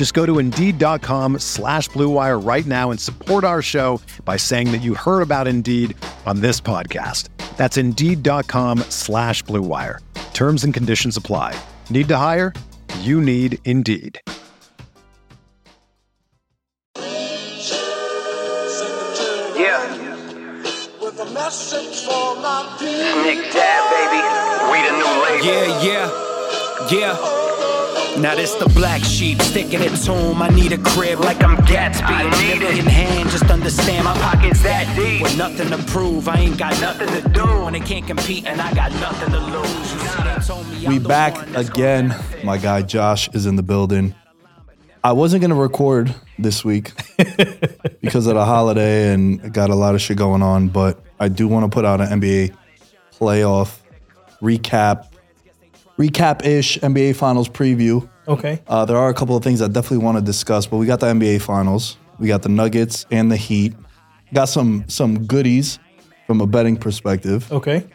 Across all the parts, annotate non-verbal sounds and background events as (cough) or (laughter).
Just go to Indeed.com slash BlueWire right now and support our show by saying that you heard about Indeed on this podcast. That's Indeed.com slash BlueWire. Terms and conditions apply. Need to hire? You need Indeed. Yeah. Nick Dab, baby. We the new label. Yeah, yeah, yeah. Now this the black sheep sticking it to him. I need a crib like I'm Gatsby. I need it. in hand, just understand my Pockets that deep. With nothing to prove, I ain't got nothing to do. When they can't compete and I got nothing to lose. You see, told me I'm We back again. My guy Josh is in the building. I wasn't gonna record this week (laughs) because of the holiday and got a lot of shit going on, but I do want to put out an NBA playoff recap, recap ish NBA Finals preview. Okay. Uh, there are a couple of things I definitely want to discuss, but we got the NBA Finals, we got the Nuggets and the Heat, got some some goodies from a betting perspective. Okay.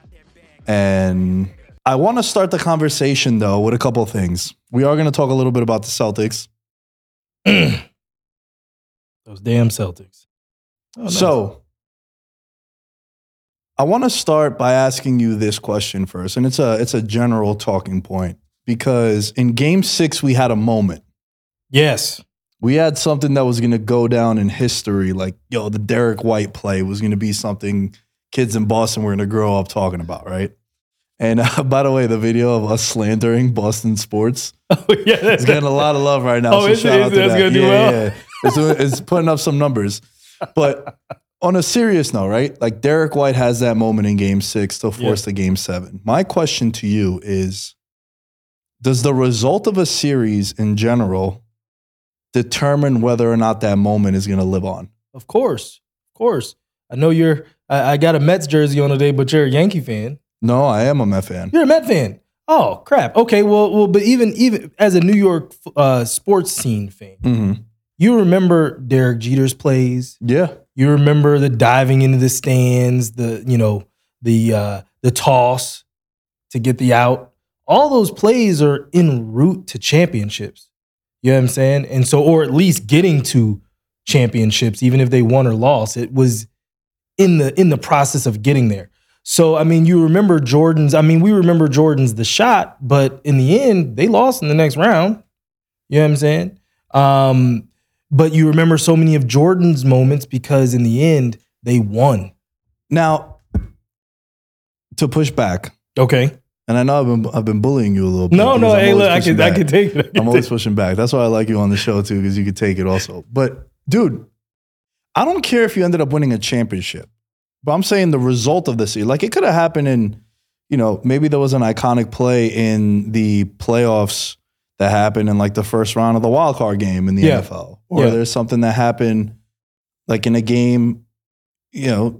And I want to start the conversation though with a couple of things. We are going to talk a little bit about the Celtics. (clears throat) Those damn Celtics. Oh, So I want to start by asking you this question first, and it's a it's a general talking point because in Game Six we had a moment. Yes. We had something that was going to go down in history, like yo, the Derek White play was going to be something kids in Boston were going to grow up talking about, right? And uh, (laughs) by the way, the video of us slandering Boston sports (laughs) Oh, yeah. That's It's getting a lot of love right now. Oh, so is it? shout Is out to That's that. yeah, well? yeah. It's, it's putting up some numbers. But (laughs) on a serious note, right? Like Derek White has that moment in game six to force Yeah. the game seven. My question to you is Does the result of a series in general determine whether or not that moment is going to live on? Of course. Of course. I know you're, I, I got a Mets jersey on today, but you're a Yankee fan. No, I am a Met fan. You're a Met fan. Oh, crap. Okay. Well, well, but even, even as a New York uh, sports scene fan, hmm you remember Derek Jeter's plays. Yeah. You remember the diving into the stands, the you know the uh, the toss to get the out. All those plays are en route to championships. You know what I'm saying? And so, or at least getting to championships, even if they won or lost, it was in the in the process of getting there. So, I mean, you remember Jordan's. I mean, we remember Jordan's the shot, but in the end, they lost in the next round. You know what I'm saying? Um, but you remember so many of Jordan's moments because in the end they won. Now, to push back, Okay. and I know I've been, I've been bullying you a little bit. No, no, hey, look, I can, I can take it. I I'm always pushing back. That's why I like you on the show too, because you could take it also. But dude, I don't care if you ended up winning a championship, but I'm saying the result of the season, like it could have happened in, you know, maybe there was an iconic play in the playoffs that happened in like the first round of the wild card game in the Yeah. NFL, or Yeah. there's something that happened like in a game, you know,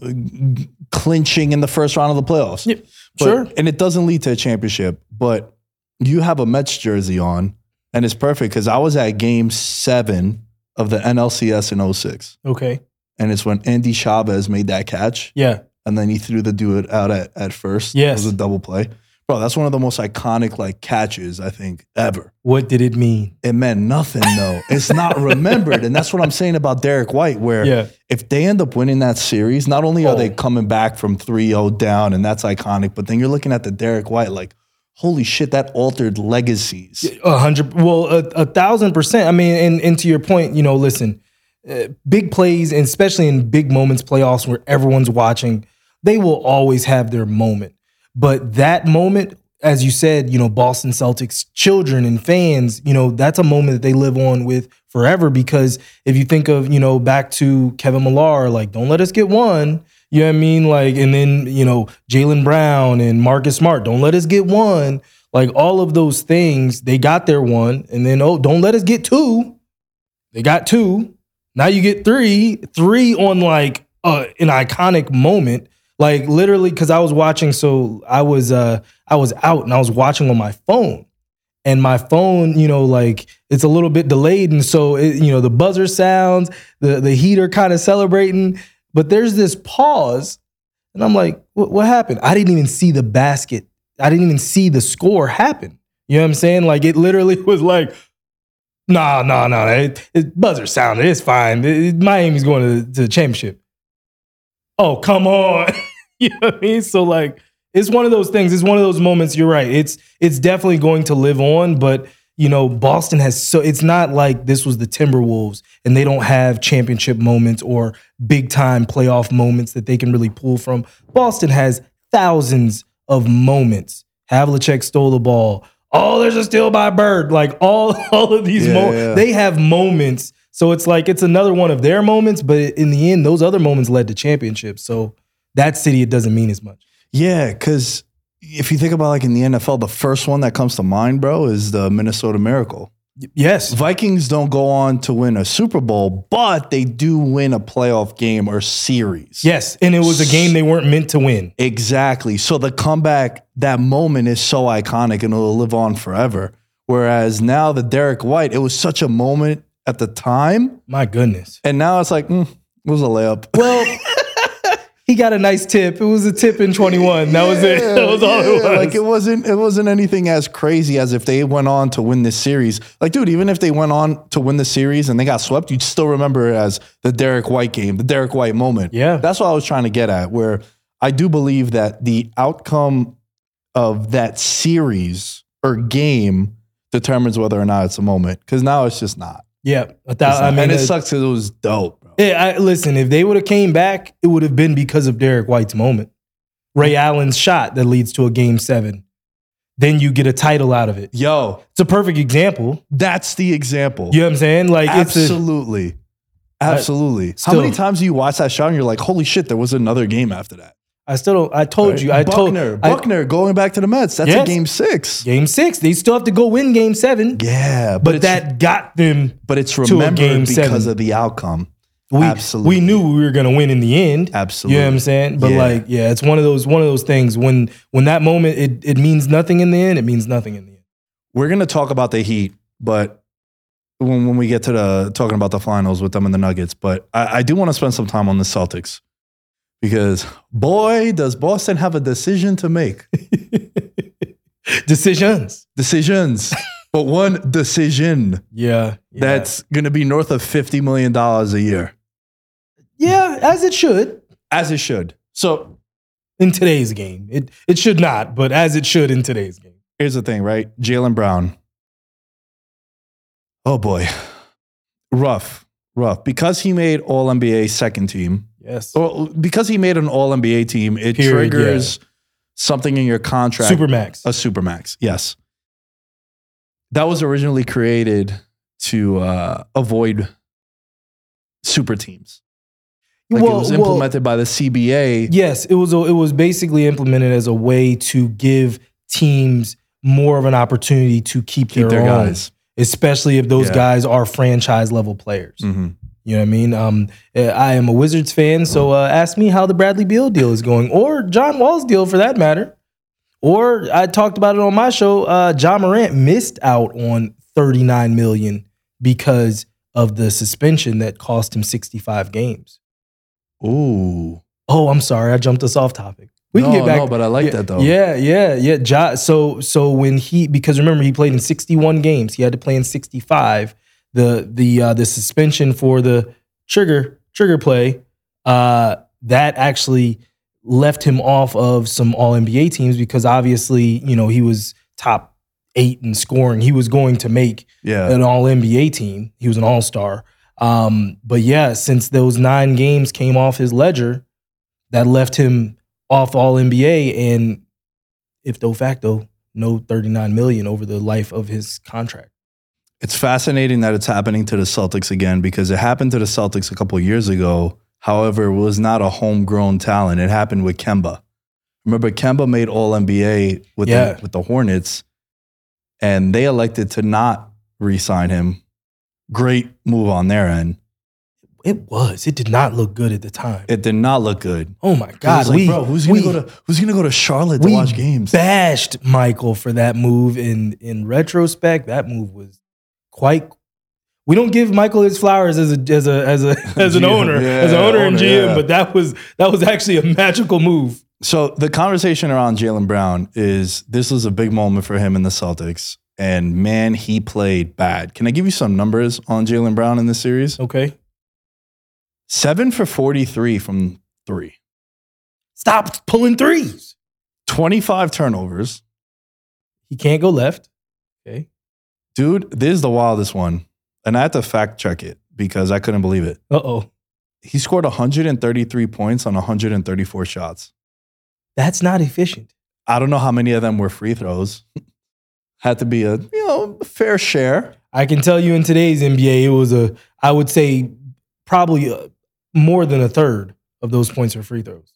clinching in the first round of the playoffs. Yeah, But- sure. And it doesn't lead to a championship, but you have a Mets jersey on, and it's perfect because I was at game seven of the NLCS in 06. Okay. And it's when Endy Chavez made that catch, Yeah. and then he threw the dude out at, at first. Yes. It was a double play. Bro, that's one of the most iconic like catches, I think, ever. What did it mean? It meant nothing though. it's not (laughs) remembered. And that's what I'm saying about Derek White, where Yeah. if they end up winning that series, not only are Oh. they coming back from 3-0 down, and that's iconic, but then you're looking at the Derek White, like, holy shit, that altered legacies. A hundred, well, a, a thousand percent. I mean, and, and to your point, you know, listen, uh, big plays, and especially in big moments, playoffs where everyone's watching, they will always have their moment. But that moment, as you said, you know, Boston Celtics children and fans, you know, that's a moment that they live on with forever because if you think of, you know, back to Kevin Millar, like, don't let us get one. You know what I mean? Like, and then, you know, Jaylen Brown and Marcus Smart, don't let us get one. Like all of those things, they got their one. And then, oh, don't let us get two. They got two. Now you get three, three on like uh, an iconic moment. Like literally, because I was watching, so I was uh I was out and I was watching on my phone. And my phone, you know, like it's a little bit delayed. And so it, you know, the buzzer sounds, the the heater kind of celebrating, but there's this pause. And I'm like, what, happened? I didn't even see the basket. I didn't even see the score happen. You know what I'm saying? Like it literally (laughs) was like, nah, nah, nah. It, it buzzer sounded. It's fine. It- it- Miami's going to the championship. Oh, come on. (laughs) you know what I mean? So like it's one of those things. It's one of those moments. You're right. It's it's definitely going to live on, but you know, Boston has so it's not like this was the Timberwolves and they don't have championship moments or big time playoff moments that they can really pull from. Boston has thousands of moments. Havlicek stole the ball. Oh, there's a steal by Bird. Like all (laughs) all of these Yeah, moments, yeah. they have moments. So it's like it's another one of their moments, but in the end, those other moments led to championships. So that city, it doesn't mean as much. Yeah, because if you think about like in the NFL, the first one that comes to mind, bro, is the Minnesota Miracle. Yes. Vikings don't go on to win a Super Bowl, but they do win a playoff game or series. Yes. And it was a game they weren't meant to win. Exactly. So the comeback, that moment is so iconic and it'll live on forever. Whereas now the Derek White, it was such a moment at the time. My goodness. And now it's like, mm, it was a layup. (laughs) Well, he got a nice tip. It was a tip in 21. That was it. (laughs) That was all it was. Like it wasn't it wasn't anything as crazy as if they went on to win this series. Like, dude, even if they went on to win the series and they got swept, you'd still remember it as the Derek White game, the Derek White moment. Yeah. That's what I was trying to get at, where I do believe that the outcome of that series or game determines whether or not it's a moment. Because now it's just not. Yeah. A It's thou- not. I mean, and it uh, sucks because it was dope, bro. Yeah, I, listen, if they would have came back, it would have been because of Derek White's moment. Ray Allen's shot that leads to a game seven. Then you get a title out of it. Yo, It's a perfect example. that's the example. You know what I'm saying? Like it's a, Absolutely. Absolutely. How still- many times do you watch that shot and you're like, holy shit, there was another game after that? I still don't. I told you. I told Buckner, I- Buckner going back to the Mets. That's a game six. game six. They still have to go win game seven. Yeah, but it's, that got them. but it's remembered game because seven. of the outcome. We, Absolutely. we knew we were going to win in the end. Absolutely. You know what I'm saying? But Yeah. like, yeah, it's one of those one of those things when when that moment it it means nothing in the end. It means nothing in the end. We're gonna talk about the Heat, but when, when we get to the talking about the finals with them and the Nuggets, but I, I do want to spend some time on the Celtics because boy, does Boston have a decision to make. (laughs) Decisions. Decisions, (laughs) but one decision Yeah, yeah. that's going to be north of $50 million a year, yeah, as it should as it should. So in today's game. It it should not, but as it should in today's game. here's the thing, right? Jaylen Brown. Oh boy. Rough, rough. Because he made All NBA second team, Yes. well, because he made an All NBA team, it Period, triggers something in your contract. Supermax. A supermax, yes. That was originally created to uh, avoid super teams. Like it was implemented by the CBA. yes, it was a, it was basically implemented as a way to give teams more of an opportunity to keep, Keep their, their guys. especially if those Yeah. guys are franchise level players. Mhm. You know what I mean? Um, uh, I am a Wizards fan, so uh, ask me how the Bradley Beal deal is going, or John Wall's deal for that matter. Or I talked about it on my show. Uh, Ja Morant missed out on 39 million because of the suspension that cost him 65 games. Ooh. Oh, I'm sorry, I jumped us off topic. We can get back. no, but I like yeah, that though. Yeah, yeah, yeah. Ja, so so when he because remember he played in 61 games, he had to play in 65. The the uh, the suspension for the trigger trigger play uh, that actually left him off of some All NBA teams because obviously you know he was top eight in scoring. He was going to make Yeah. an All NBA team. He was an All Star. Um, but yeah, since those nine games came off his ledger, that left him off All NBA, and if de facto, no 39 million over the life of his contract. It's fascinating that it's happening to the Celtics again because it happened to the Celtics a couple of years ago. However, it was not a homegrown talent. It happened with Kemba. Remember, Kemba made All NBA with Yeah. the, with the Hornets, and they elected to not re-sign him. Great move on their end. It was. It did not look good at the time. It did not look good. oh my God. like, we, bro, who's gonna we- go to who's gonna go to Charlotte to watch games? bashed Michael for that move. In in retrospect, that move was quite. We don't give Michael his flowers as a as a as a (laughs) as an GM, owner, yeah, as an owner and GM, yeah. but that was that was actually a magical move. So the conversation around Jaylen Brown is this was a big moment for him in the Celtics, and man, he played bad. Can I give you some numbers on Jaylen Brown in this series? Okay, Seven for forty-three from three. stop pulling threes. 25 turnovers. He can't go left. Okay, Dude, this is the wildest one. And I had to fact check it because I couldn't believe it. uh oh, He scored 133 points on 134 shots. that's not efficient. I don't know how many of them were free throws. (laughs) Had to be a, you know, fair share. I can tell you in today's NBA, it was a I would say probably uh more than a third of those points are free throws.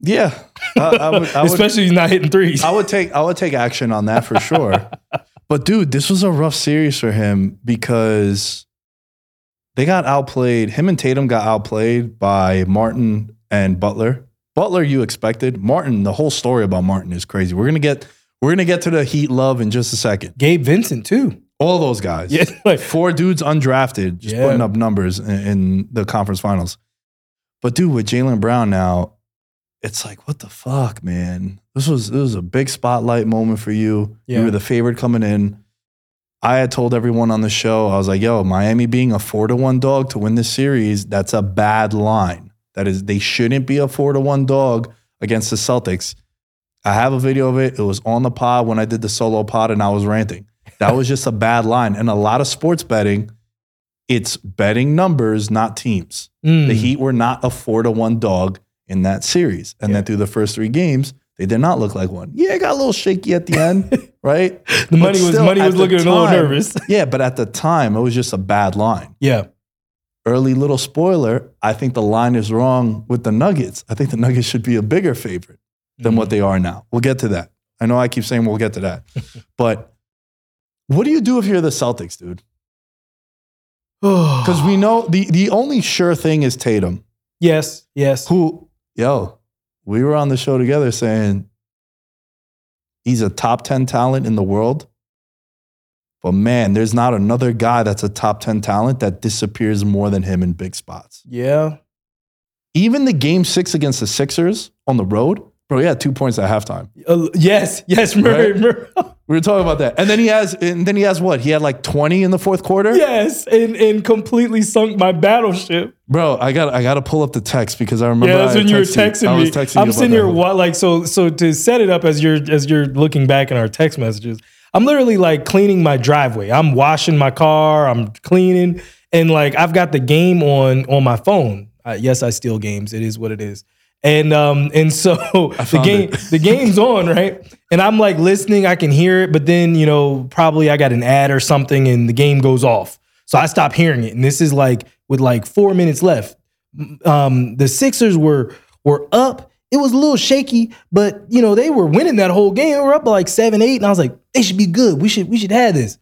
Yeah. I, I would, I (laughs) would, Especially not hitting threes. I would take I would take action on that for sure. (laughs) but dude, this was a rough series for him because they got outplayed. Him and Tatum got outplayed by Martin and Butler. Butler, you expected. Martin, the whole story about Martin is crazy. We're gonna get we're gonna get to the Heat love in just a second. Gabe Vincent too. All those guys. Yeah, (laughs) like Four dudes undrafted, just Yeah. putting up numbers in, in the conference finals. But dude, with Jaylen Brown now, it's like, what the fuck, man? This was this was a big spotlight moment for you. Yeah. You were the favorite coming in. I had told everyone on the show, I was like, yo, Miami being a four to one dog to win this series, that's a bad line. That is, they shouldn't be a four to one dog against the Celtics. I have a video of it. It was on the pod when I did the solo pod and I was ranting. That was just a bad line. And a lot of sports betting, it's betting numbers, not teams. mm, The Heat were not a four to one dog in that series. And then through the first three games, they did not look like one. Yeah, it got a little shaky at the end, (laughs) right? the money was money was looking a little nervous. (laughs) Yeah, but at the time, it was just a bad line. yeah. Early little spoiler, I think the line is wrong with the Nuggets. I think the Nuggets should be a bigger favorite than Mm. what they are now. We'll get to that. I know I keep saying we'll get to that. (laughs) but what do you do if you're the Celtics, dude? (sighs) Because we know the, the only sure thing is Tatum, yes, yes. who, yo, we were on the show together saying he's a top 10 talent in the world. But man, there's not another guy that's a top 10 talent that disappears more than him in big spots. Yeah. Even the game six against the Sixers on the road, bro, he had two points at halftime. Uh, yes, yes. (laughs) Remember, Right? remember- We were talking about that. And then he has, and then he has what? He had like 20 in the fourth quarter? yes, and and completely sunk my battleship. Bro, I got I got to pull up the text because I remember. Yeah, that's I when you were texting I me. was texting you I'm sitting here, wa- like, so, so to set it up as you're as you're looking back in our text messages, I'm literally like cleaning my driveway. I'm washing my car. I'm cleaning, and like I've got the game on on my phone. Uh, yes, I steal games. It is what it is. And um and so (laughs) the game it. the game's on right, and I'm like listening. I can hear it, but then you know probably I got an ad or something, and the game goes off. So I stop hearing it, and this is like with like four minutes left um, the Sixers were were up. It was a little shaky, but you know they were winning that whole game. They were up like seven, eight, and I was like, they should be good. We should we should have this.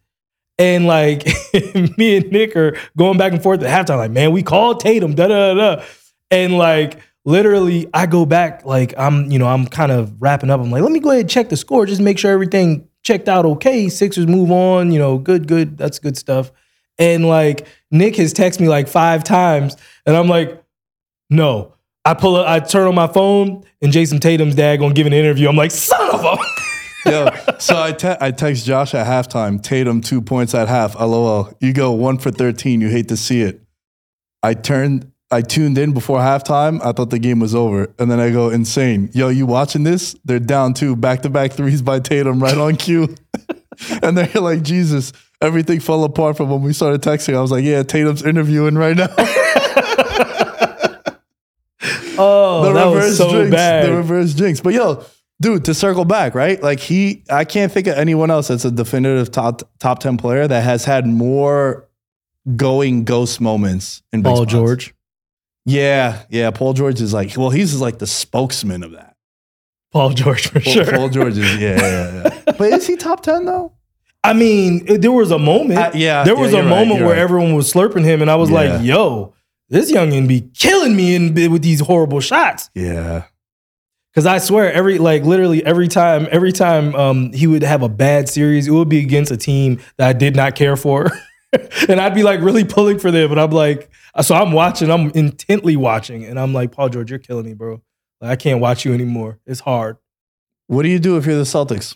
And like (laughs) me and Nick are going back and forth at halftime, like, man, we called Tatum, da da. da. And like literally, I go back, like I'm, you know, I'm kind of wrapping up. I'm like, let me go ahead and check the score, just make sure everything checked out okay. Sixers move on, you know, good, good. That's good stuff. And like Nick has texted me like five times, and I'm like, no. I pull up, I turn on my phone, and Jayson Tatum's dad gonna give an interview. I'm like, son of a. (laughs) Yo, so I, te- I text Josh at halftime, Tatum two points at half. LOL. You go one for 13. You hate to see it. I turned, I tuned in before halftime. I thought the game was over. And then I go insane. Yo, you watching this? They're down two back to back threes by Tatum right on cue. (laughs) and they're like, Jesus, everything fell apart from when we started texting. I was like, yeah, Tatum's interviewing right now. (laughs) Oh, the that reverse was so jinx. bad. The reverse jinx. But yo, dude, to circle back, right? Like he, I can't think of anyone else that's a definitive top top ten player that has had more going ghost moments in Paul. George. Yeah, yeah. Paul George is like, well, he's like the spokesman of that. Paul George for Paul, sure. Paul George is, yeah, yeah, yeah. (laughs) But is he top ten though? I mean, it- there was a moment. Uh, yeah, there yeah, was a you're right, moment where right. everyone was slurping him, and I was Yeah. like, "Yo, this youngin be killing me in with these horrible shots." Yeah, Because I swear, every like literally every time, every time um, he would have a bad series, it would be against a team that I did not care for, (laughs) (laughs) and I'd be like really pulling for them. But I'm like, so I'm watching, I'm intently watching, and I'm like, Paul George, you're killing me, bro. Like, I can't watch you anymore. It's hard. What do you do if you're the Celtics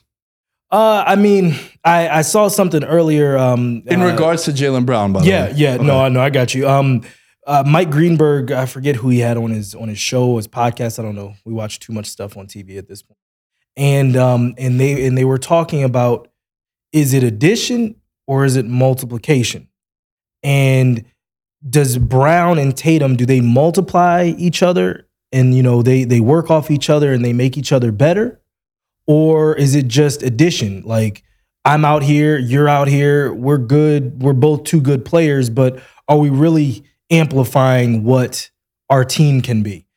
Uh, I mean, I I saw something earlier. Um, in uh, regards to Jaylen Brown? By the yeah, way, yeah. No, Okay. I know. I got you. Um, uh, Mike Greenberg. I forget who he had on his on his show, his podcast. I don't know. We watch too much stuff on TV at this point. And um, and they and they were talking about is it addition or is it multiplication? And does Brown and Tatum do they multiply each other and you know they they work off each other and they make each other better, or is it just addition? Like I'm out here, you're out here, we're good, we're both two good players, but are we really amplifying what our team can be?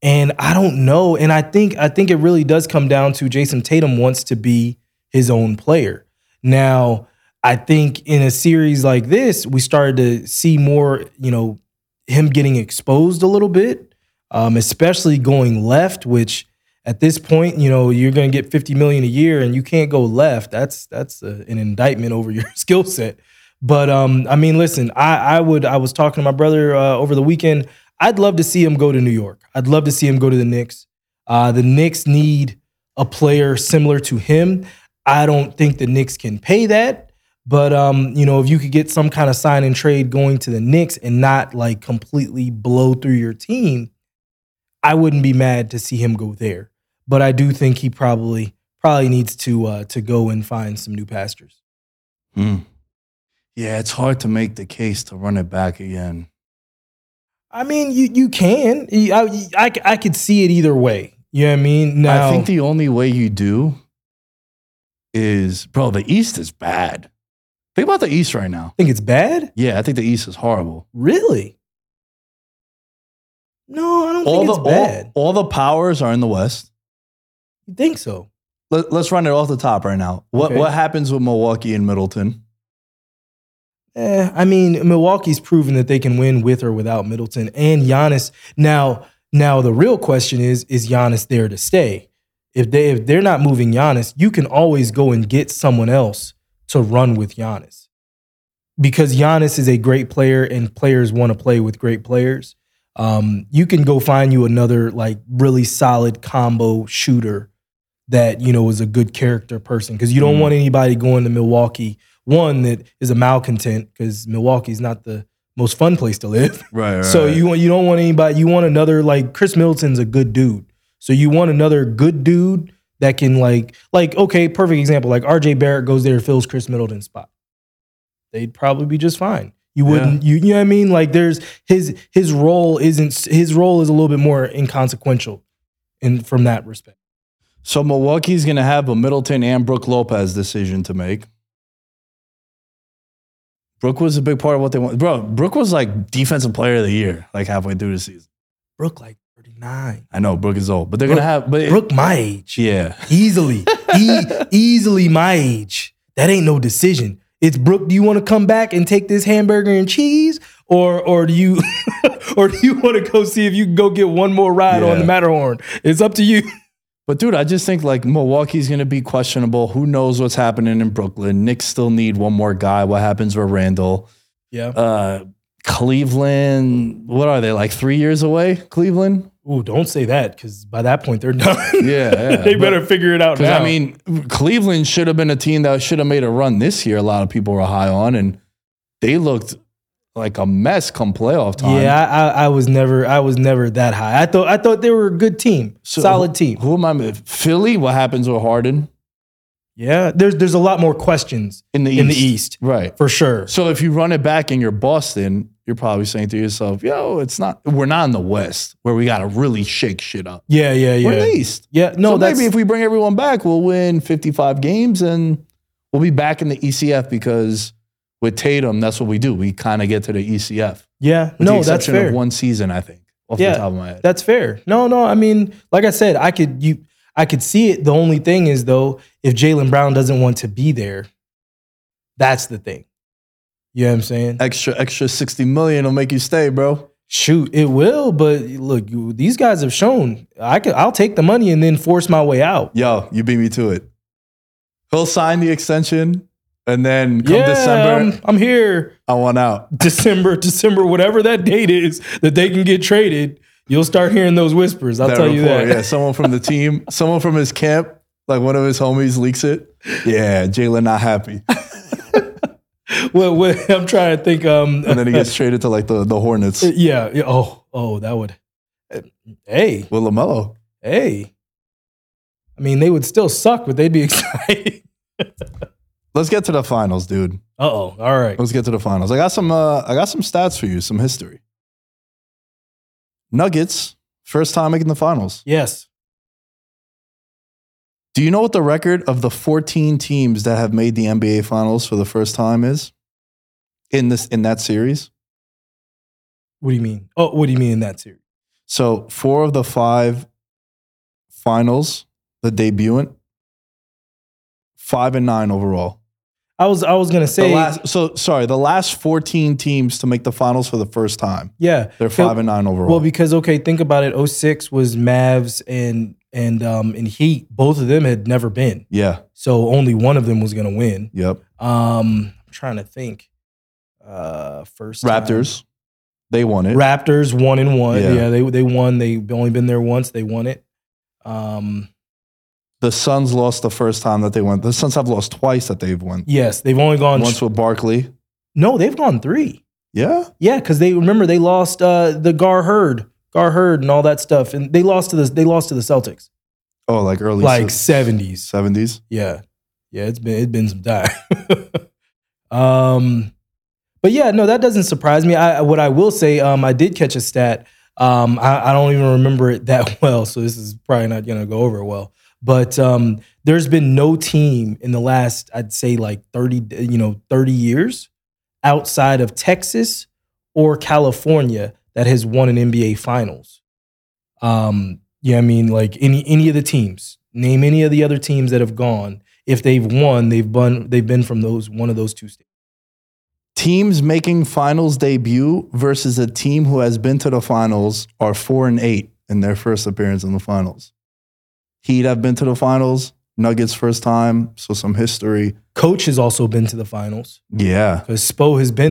And I don't know. And I think I think it really does come down to Jayson Tatum wants to be his own player. Now, I think in a series like this, we started to see more, you know, him getting exposed a little bit, um, especially going left, which at this point, you know, you're going to get 50 million a year and you can't go left. That's that's a, an indictment over (laughs) your skill set. But um, I mean, listen, I, I would I was talking to my brother uh, over the weekend. I'd love to see him go to New York. I'd love to see him go to the Knicks. Uh, the Knicks need a player similar to him. I don't think the Knicks can pay that. But um, you know, if you could get some kind of sign and trade going to the Knicks and not like completely blow through your team, I wouldn't be mad to see him go there. But I do think he probably probably needs to uh, to go and find some new pastures. Hmm. Yeah, it's hard to make the case to run it back again. I mean, you you can. I, I, I could see it either way. You know what I mean? Now, I think the only way you do is, bro, the East is bad. Think about the East right now. think it's bad. Yeah, I think the East is horrible. Really? No, I don't All think the it's bad. all, all the powers are in the West. you think so? Let, us run it off the top right now. What Okay. what happens with Milwaukee and Middleton? Eh, I mean, Milwaukee's proven that they can win with or without Middleton and Giannis. Now, now the real question is: Is Giannis there to stay? If they if they're not moving Giannis, you can always go and get someone else to run with Giannis, because Giannis is a great player and players want to play with great players. Um, you can go find you another like really solid combo shooter that you know is a good character person because you don't Mm. want anybody going to Milwaukee one that is a malcontent because Milwaukee's not the most fun place to live. (laughs) Right. So you want you don't want anybody. You want another like Khris Middleton's a good dude. So you want another good dude that can like like okay, perfect example. Like R.J. Barrett goes there, fills Khris Middleton's spot. They'd probably be just fine. You wouldn't. You, you know what I mean? Like there's his his role isn't his role is a little bit more inconsequential, in from that respect. So Milwaukee's gonna have a Middleton and Brook Lopez decision to make. Brook was a big part of what they want. Bro, Brook was like defensive player of the year, like halfway through the season. Brook like nine. I know Brook is old, but they're Brook- gonna have but Brook my age. Yeah. easily, e- (laughs) easily my age. That ain't no decision. It's Brook. Do you want to come back and take this hamburger and cheese, or or do you, (laughs) or do you want to go see if you can go get one more ride on the Matterhorn? It's up to you. But dude, I just think like Milwaukee's gonna be questionable. Who knows what's happening in Brooklyn? Knicks still need one more guy. What happens with Randle? Yeah. Uh Cleveland, what are they, like three years away? Cleveland? Ooh, don't say that because by that point they're done. (laughs) Yeah, yeah. (laughs) they But- better figure it out Because now. I mean, Cleveland should have been a team that should have made a run this year. A lot of people were high on, and they looked like a mess come playoff time. yeah, I, I, was never, I was never that high. I thought, I thought they were a good team, So solid who- team. Who am I? Philly? What happens with Harden? Yeah, there's there's a lot more questions in the in the East. East Right. for sure. So if you run it back and you're Boston, you're probably saying to yourself, "Yo, it's not. We're not in the West where we got to really shake shit up. Yeah, yeah, yeah. We're in yeah. the East. Yeah, no, so maybe if we bring everyone back, we'll win 55 games and we'll be back in the ECF because with Tatum, that's what we do. We kind of get to the ECF. yeah. With the No, that's fair. of one season, I think, off Yeah, the top of my head. That's fair. No, no. I mean, like I said, I could you I could see it. The only thing is though, if Jaylen Brown doesn't want to be there, that's the thing. You know what I'm saying? extra, extra 60 million will make you stay, bro. Shoot, it will. But look, you, these guys have shown I can I'll take the money and then force my way out. Yo, you beat me to it. He'll sign the extension and then come yeah, December, I'm, I'm here. I want out. (laughs) December, December, whatever that date is that they can get traded. You'll start hearing those whispers. I'll That tell you report, that. Yeah, someone from the team, (laughs) someone from his camp, like one of his homies leaks it. Yeah, Jaylen not happy. (laughs) well, well, (laughs) I'm trying to think. Um, And then he gets (laughs) traded to like the, the Hornets yeah, yeah. Oh, oh, that would. Hey, Well, LaMelo. hey. I mean, they would still suck, but they'd be excited. Let's get to the finals, dude. Uh oh. All right. Let's get to the finals. I got some uh I got some stats for you, some history. Nuggets, first time making the finals. Yes. Do you know what the record of the 14 teams that have made the NBA finals for the first time is? In this in that series? What do you mean? Oh, what do you mean in that series? So four of the five finals, the debutant, five and nine overall. I was I was gonna say last, so sorry, the last 14 teams to make the finals for the first time. yeah. They're five and nine overall. Well, because okay, think about it. 06 was Mavs and and um and Heat. Both of them had never been, yeah. so only one of them was gonna win. Yep. Um, I'm trying to think. Uh, first time. Raptors. They won it. Raptors one and one. Yeah. Yeah. they they won. They've only been there once. They won it. Um, the Suns lost the first time that they went. The Suns have lost twice that they've won. yes, they've only gone. Once with Barkley. no, they've gone three. Yeah. Yeah, because they remember they lost uh, the Gar Heard, Gar Heard, and all that stuff, and they lost to the they lost to the Celtics Oh, like early like seventies. seventies. Yeah, yeah, it's been it's been some time. (laughs) um, but yeah, no, that doesn't surprise me. I what I will say, um, I did catch a stat. Um, I, I don't even remember it that (laughs) well, so this is probably not going to go over well. But um, there's been no team in the last, I'd say, like thirty, you know, thirty years outside of Texas or California that has won an NBA Finals. Um, yeah, I mean, like any any of the teams. Name any of the other teams that have gone. If they've won, they've been they've been from those one of those two states. Teams making finals debut versus a team who has been to the finals are four and eight in their first appearance in the finals. Heat have been to the finals. Nuggets first time, so some history. Coach has also been to the finals Yeah. because Spo has been.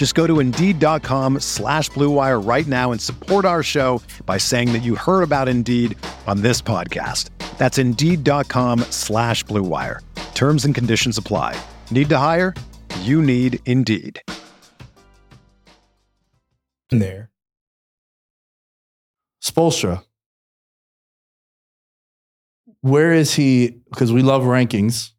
Just go to Indeed.com slash Blue Wire right now and support our show by saying that you heard about Indeed on this podcast. That's Indeed.com slash Blue Wire. Terms and conditions apply. Need to hire? You need Indeed. there. Spoelstra. Where is he? Because we love rankings.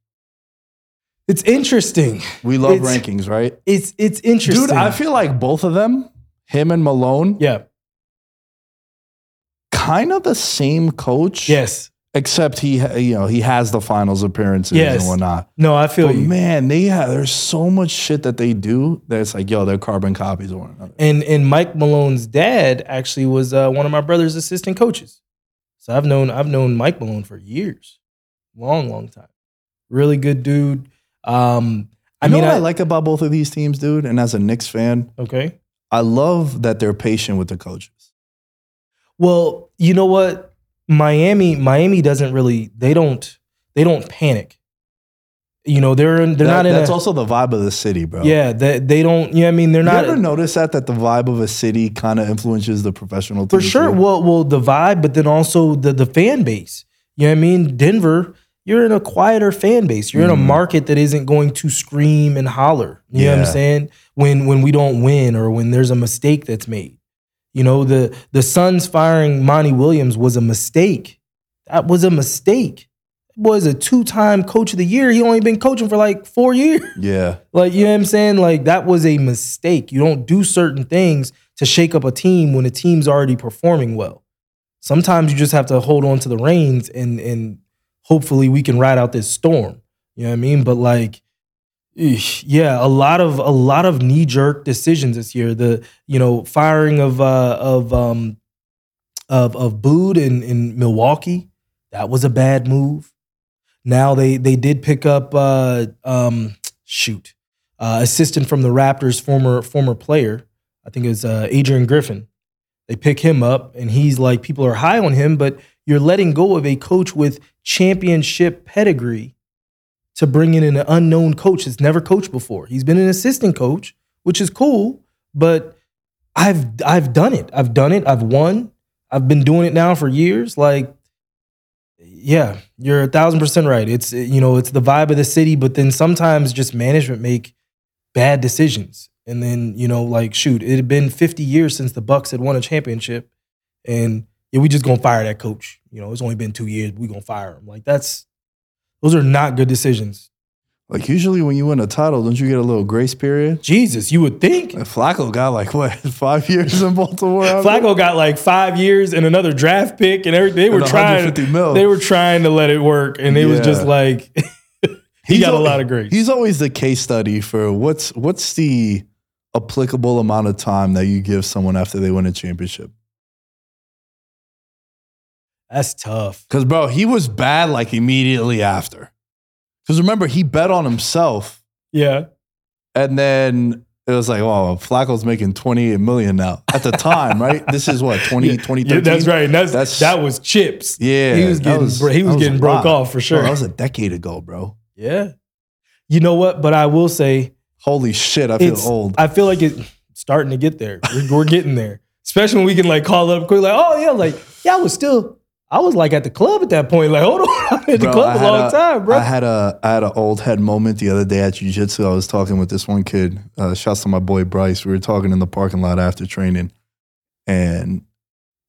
It's interesting. We love It's- rankings, right? It's it's interesting. Dude, I feel like both of them, him and Malone, yeah. kind of the same coach. Yes. except he, ha- you know, he has the finals appearances Yes. and whatnot. No, I feel But you. man, they have there's so much shit that they do that it's like, yo, they're carbon copies of one another. And and Mike Malone's dad actually was uh, one of my brother's assistant coaches. So I've known I've known Mike Malone for years, long long time. Really good dude. Um, I I mean, mean, what I, I, like about both of these teams, dude. And as a Knicks fan, okay. I love that they're patient with the coaches. Well, you know what? Miami Miami doesn't really they don't they don't panic. You know they're in, they're That- not in that's a, also the vibe of the city, bro. yeah they, they don't you know I mean they're You not ever notice that that the vibe of a city kind of influences the professional For sure. Well, well, the vibe, but then also the the fan base. You know what I mean? Denver, you're in a quieter fan base. You're in a Mhm. market that isn't going to scream and holler. You know what I'm saying? When when we don't win or when there's a mistake that's made. You know, the the Suns firing Monty Williams was a mistake. That was a mistake. That boy's a two-time coach of the year. He only been coaching for like four years. yeah. (laughs) Like, you know what I'm saying? Like, that was a mistake. You don't do certain things to shake up a team when a team's already performing well. Sometimes you just have to hold on to the reins and and hopefully we can ride out this storm. You know what I mean? But like, yeah, a lot of a lot of knee jerk decisions this year. The you know firing of uh, of um of of Bud in in Milwaukee, that was a bad move. Now they they did pick up uh um shoot uh, assistant from the Raptors, former former player. I think it's uh, Adrian Griffin. They pick him up, and he's like people are high on him, but you're letting go of a coach with championship pedigree to bring in an unknown coach that's never coached before. He's been an assistant coach, which is cool, but I've I've done it. I've done it. I've won. I've been doing it now for years. Like, yeah, you're a thousand percent right. It's you know it's the vibe of the city, but then sometimes just management make bad decisions, and then you know like shoot, it had been 50 years since the Bucks had won a championship, and yeah, we just gonna fire that coach. You know, it's only been two years. We gonna fire him. Like that's those are not good decisions. Like usually when you win a title, don't you get a little grace period? Jesus, you would think. And Flacco got like what (laughs) five years in Baltimore. Flacco got like five years and another draft pick and everything. They were trying. 150 mil. They were trying to let it work, and it was just like (laughs) he He's got a lot of grace. He's always the case study for what's what's the applicable amount of time that you give someone after they win a championship. That's tough. Because bro, he was bad like immediately after. Because remember, he bet on himself, Yeah, and then it was like, oh, Flacco's making 28 million now. At the time, right? (laughs) This is what, 20, yeah, 2013? that's right. That's, That's- that was chips. Yeah. he was that getting bro- he was that getting broke off for Bro, sure. that was a decade ago, bro. yeah, you know what? But I will say Holy shit, I feel old. I feel like it's starting to get there. We're, we're getting there, especially when we can like call up quick, like, oh yeah, like yeah, I was still. I was like at the club at that point. Like, hold on, (laughs) I'm at the club a long time, bro. I had a I had an old head moment the other day at jiu-jitsu. I was talking with this one kid. Uh, shouts to my boy Bryce. We were talking in the parking lot after training, and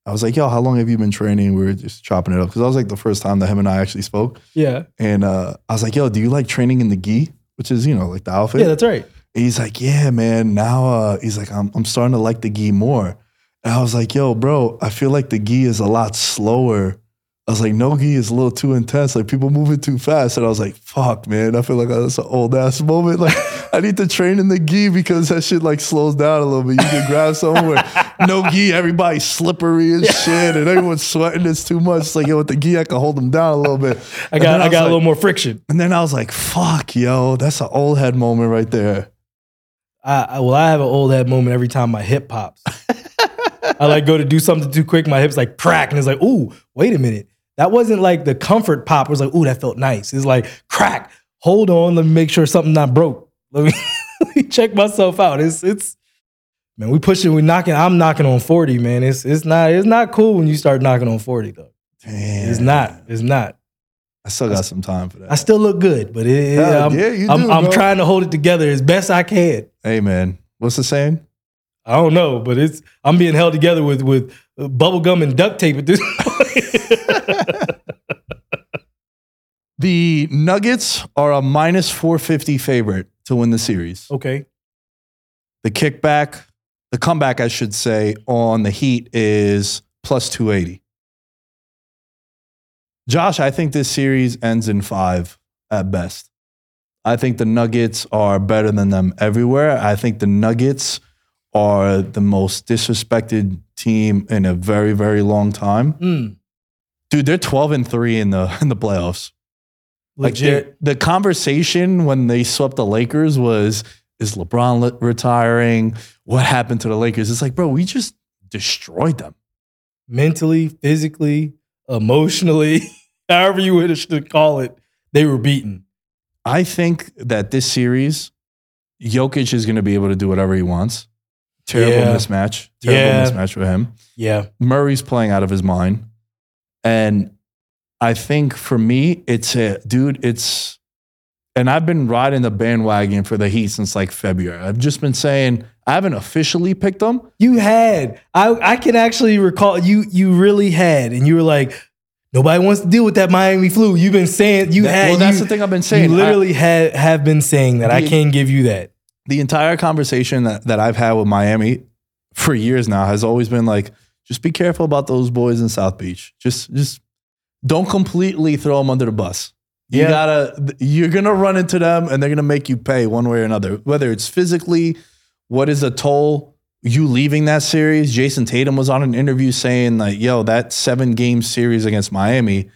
I was like, "Yo, how long have you been training?" We were just chopping it up because I was like the first time that him and I actually spoke. yeah, And uh, I was like, "Yo, do you like training in the gi?" Which is you know like the outfit. yeah, that's right. And he's like, yeah, man. Now uh, he's like, I'm, I'm starting to like the gi more. And I was like, yo, bro, I feel like the gi is a lot slower. I was like, no gi is a little too intense. Like people moving too fast. And I was like, fuck, man. I feel like that's an old ass moment. Like I need to train in the gi because that shit like slows down a little bit. You can grab somewhere. no gi, everybody's slippery and shit, and everyone's sweating. It's too much. It's like, yo, with the gi, I can hold them down a little bit. I got I was got a little more friction. And then I was like, fuck, yo, that's an old head moment right there. I, I well, I have an old head moment every time my hip pops. (laughs) I like go to do something too quick, my hips like crack, and it's like, ooh, wait a minute. That wasn't like the comfort pop. It was like, ooh, that felt nice. It's like crack. Hold on, let me make sure something not broke. Let me, (laughs) let me check myself out. It's it's man, we pushing, we knocking. I'm knocking on 40, man. It's it's not it's not cool when you start knocking on 40 though. Damn. It's not. It's not. I still got some time for that. I still look good, but it, Hell I'm, yeah, you I'm, I'm trying to hold it together as best I can. hey man, what's the saying? I don't know, but it's I'm being held together with with bubble gum and duct tape at this (laughs) point. The Nuggets are a minus 450 favorite to win the series. okay. The kickback, the comeback, I should say, on the Heat is plus 280. Josh, I think this series ends in five at best. I think the Nuggets are better than them everywhere. I think the Nuggets are the most disrespected team in a very, very long time. Mm, Dude, they're 12 and 3 in the (laughs) in the playoffs. Like legit. the the conversation when they swept the Lakers was is LeBron retiring? What happened to the Lakers? It's like, bro, we just destroyed them. mentally, physically, emotionally, (laughs) however you wish to call it, they were beaten. I think that this series, Jokic is going to be able to do whatever he wants. Terrible Yeah. mismatch. Terrible Yeah. mismatch for him. Yeah. Murray's playing out of his mind. And I think for me, it's a dude, it's and I've been riding the bandwagon for the Heat since like February. I've just been saying I haven't officially picked them. You had. I I can actually recall you you really had. And you were like, nobody wants to deal with that Miami flu. You've been saying you That- had well, that's you- the thing I've been saying. You I- literally had have been saying that. I can't give you that. The entire conversation that, that I've had with Miami for years now has always been like, just be careful about those boys in South Beach. Just just don't completely throw them under the bus. You Yeah. gotta you're gonna run into them and they're gonna make you pay one way or another. Whether it's physically, what is the toll you leaving that series? Jayson Tatum was on an interview saying like, yo, that seven game series against Miami,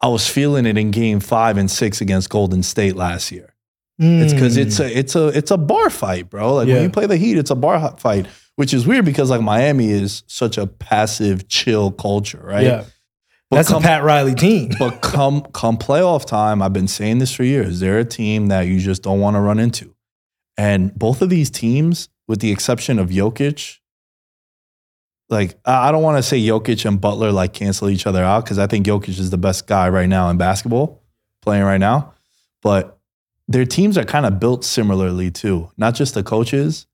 I was feeling it in game five and six against Golden State last year. It's because it's mm. a it's a it's a bar fight, bro. Like Yeah. when you play the Heat, it's a bar fight, which is weird because like Miami is such a passive, chill culture, right? yeah. But That's come, a Pat Riley team. (laughs) but come come playoff time, I've been saying this for years. They're a team that you just don't want to run into, and both of these teams, with the exception of Jokic, like I I don't want to say Jokic and Butler like cancel each other out because I think Jokic is the best guy right now in basketball playing right now, but their teams are kind of built similarly too. Not just the coaches.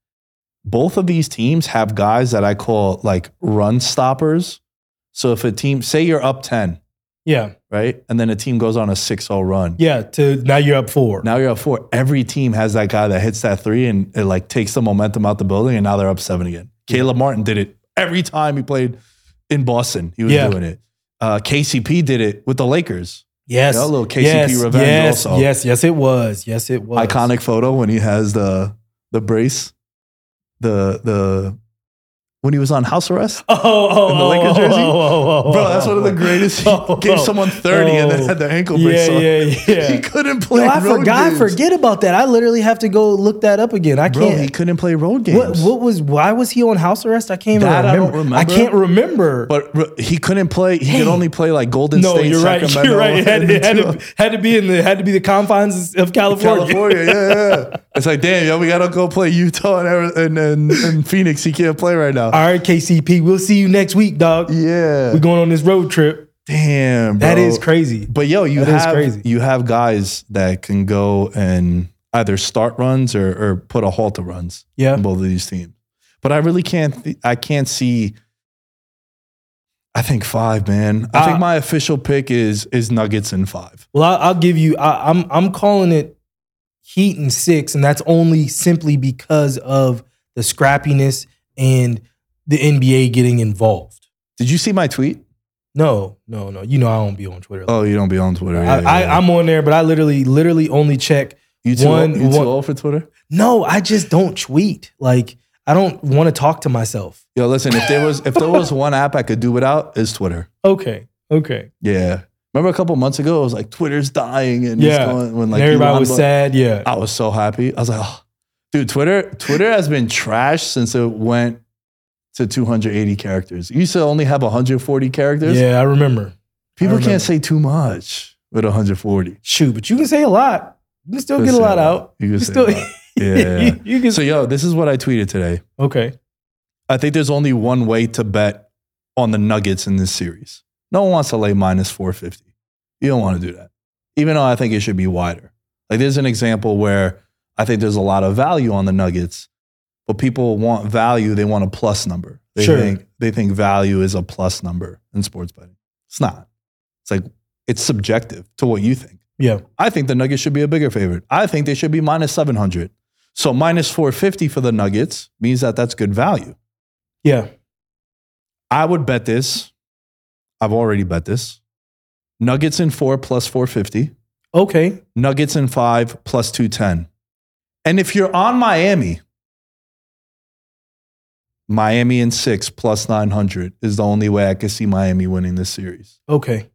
Both of these teams have guys that I call like run stoppers. So if a team, say you're up 10, yeah. right? And then a team goes on a 6-0 run. Yeah. To now you're up four. Now you're up four. Every team has that guy that hits that three and it like takes the momentum out the building, and now they're up seven again. Caleb Martin did it every time he played in Boston. He was Yeah. doing it. Uh, KCP did it with the Lakers. Yes. A little KCP yes, revenge yes, also. Yes. Yes. It was. Yes. It was. Iconic photo when he has the the brace, the the when he was on house arrest. Oh, oh, In the oh, Laker oh, jersey? oh, oh, oh, Bro, oh, that's one of the oh, greatest. He oh, (laughs) gave someone 30 and then oh. had the ankle Yeah, brace on. yeah, (laughs) yeah. He couldn't play No, I road forgot. I games. forget about that. I literally have to go look that up again. I Bro, can't. he couldn't play road games. what, what was? Why was he on house arrest? I can't even That I remember. don't I can't remember. But he couldn't play. He could only play like Golden no, State, you're right. (laughs) Sacramento, You're right. It had, it had, to- to, had to be in the had to be the confines of California. California. Yeah, yeah. It's like, damn, yo, we gotta go play Utah and and, and, and Phoenix. He can't play right now. All right, KCP. We'll see you next week, dog. yeah, We're going on this road trip. damn, bro. That is crazy. But yo, you That have crazy. you have guys that can go and either start runs or, or put a halt to runs. Yeah. in both of these teams. But I really can't. Th- I can't see. I think five, man. I Uh, think my official pick is is Nuggets in five. Well, I'll, I'll give you. I, I'm I'm calling it Heat and six, and that's only simply because of the scrappiness and the NBA getting involved. Did you see my tweet? No, no, no. You know I don't be on Twitter. Oh, you don't be on Twitter. I, Yeah, yeah, I, yeah. I'm on there, but I literally, literally only check. you too, one- you too one- old for Twitter. No, I just don't tweet. Like I don't want to talk to myself. Yo, listen. If there was if there was one app I could do without, is Twitter. Okay, okay. Yeah. Remember a couple months ago, it was like Twitter's dying, and Yeah. going, when like And everybody Elon was Musk- sad. Yeah. I was so happy. I was like, oh, dude, Twitter, Twitter has been trashed since it went to 280 characters. It used to only have 140 characters. Yeah, I remember. People remember. can't say too much with 140. Shoot, but you can say a lot. You can still You get a lot a lot. out. You can a still. (laughs) Yeah. you, you can. So, yo, this is what I tweeted today. okay. I think there's only one way to bet on the Nuggets in this series. No one wants to lay minus 450. You don't want to do that. Even though I think it should be wider. Like there's an example where I think there's a lot of value on the Nuggets, but people want value, they want a plus number. They Sure. think they think value is a plus number in sports betting. It's not. It's like it's subjective to what you think. Yeah. I think the Nuggets should be a bigger favorite. I think they should be minus 700. So minus 450 for the Nuggets means that that's good value. Yeah. I would bet this. I've already bet this. Nuggets in four plus 450. Okay. Nuggets in five plus 210. And if you're on Miami, Miami in six plus 900 is the only way I could see Miami winning this series. Okay.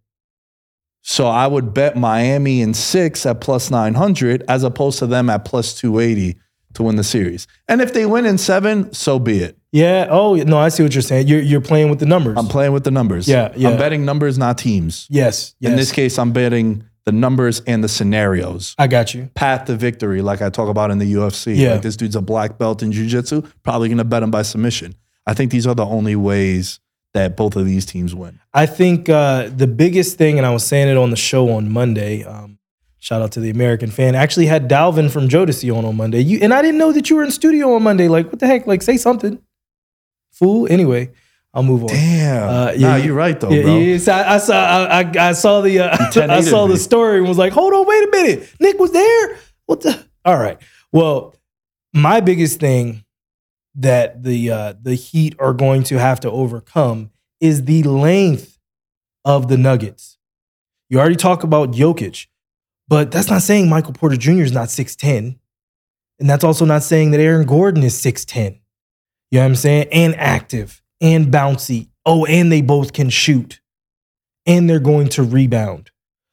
So I would bet Miami in six at plus 900 as opposed to them at plus 280 to win the series. And if they win in seven, so be it. Yeah. Oh no, I see what you're saying. You're you're playing with the numbers. I'm playing with the numbers. Yeah, yeah. I'm betting numbers, not teams. yes. Yes. In this case, I'm betting the numbers and the scenarios. I got you. Path to victory, like I talk about in the UFC. Yeah. Like this dude's a black belt in jiu-jitsu, probably gonna bet him by submission. I think these are the only ways that both of these teams win. I think uh, the biggest thing, and I was saying it on the show on Monday. Um, shout out to the American fan. I actually had Dalvin from Jodeci on on Monday. You and I didn't know that you were in studio on Monday. Like, what the heck? Like, say something, fool. Anyway, I'll move on. Damn. Uh, nah, yeah, you're right though, Yeah, bro. yeah, so I, I saw I, I, I saw the uh, (laughs) I 10-8'd saw the story and was like, hold on, wait a minute. Nick was there. What the? All right. Well, my biggest thing that the uh, the Heat are going to have to overcome is the length of the Nuggets. You already talk about Jokic, but that's not saying Michael Porter Jr. is not six ten, and that's also not saying that Aaron Gordon is six ten. You know what I'm saying? And active and bouncy. Oh, and they both can shoot. And they're going to rebound.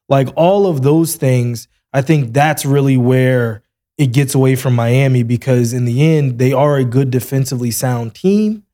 Like all of those things, I think that's really where it gets away from Miami because in the end, they are a good defensively sound team.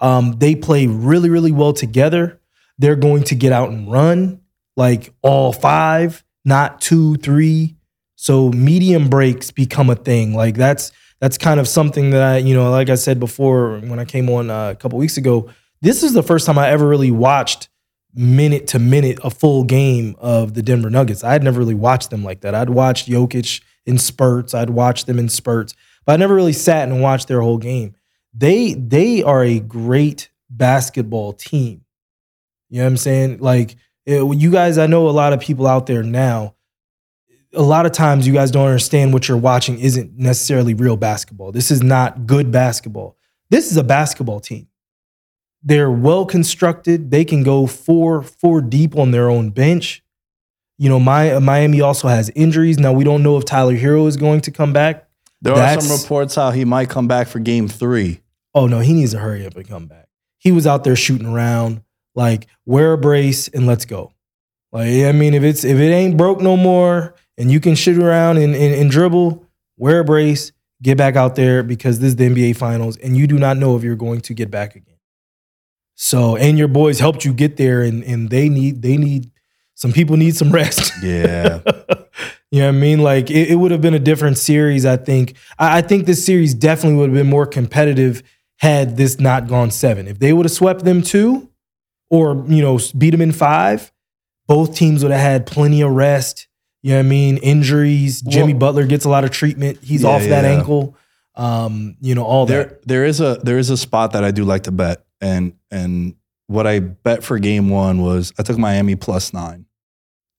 Um, they play really, really well together. They're going to get out and run like all five, not two, three. So medium breaks become a thing. Like that's that's kind of something that I, you know, like I said before when I came on uh, a couple weeks ago. This is the first time I ever really watched minute to minute a full game of the Denver Nuggets. I had never really watched them like that. I'd watched Jokic in spurts. I'd watched them in spurts, but I never really sat and watched their whole game. They they are a great basketball team. You know what I'm saying? Like it- you guys, I know a lot of people out there now. A lot of times, you guys don't understand what you're watching isn't necessarily real basketball. This is not good basketball. This is a basketball team. They're well constructed. They can go four four deep on their own bench. You know, my Miami also has injuries. Now we don't know if Tyler Herro is going to come back. There are some reports how he might come back for game three. Oh no, he needs to hurry up and come back. He was out there shooting around. Like wear a brace and let's go. Like I mean, if it's if it ain't broke no more and you can shoot around and, and, and dribble, wear a brace, get back out there because this is the NBA Finals and you do not know if you're going to get back again. So and your boys helped you get there and and they need they need some people need some rest. (laughs) Yeah. you know what I mean? Like it, it would have been a different series, I think. I, I think this series definitely would have been more competitive had this not gone seven. If they would have swept them two or, you know, beat them in five, both teams would have had plenty of rest. You know what I mean? Injuries. Jimmy Well- Butler gets a lot of treatment. He's Yeah, off that yeah. ankle. Um, you know, all that. there there is a there is a spot that I do like to bet. And and what I bet for game one was I took Miami plus nine.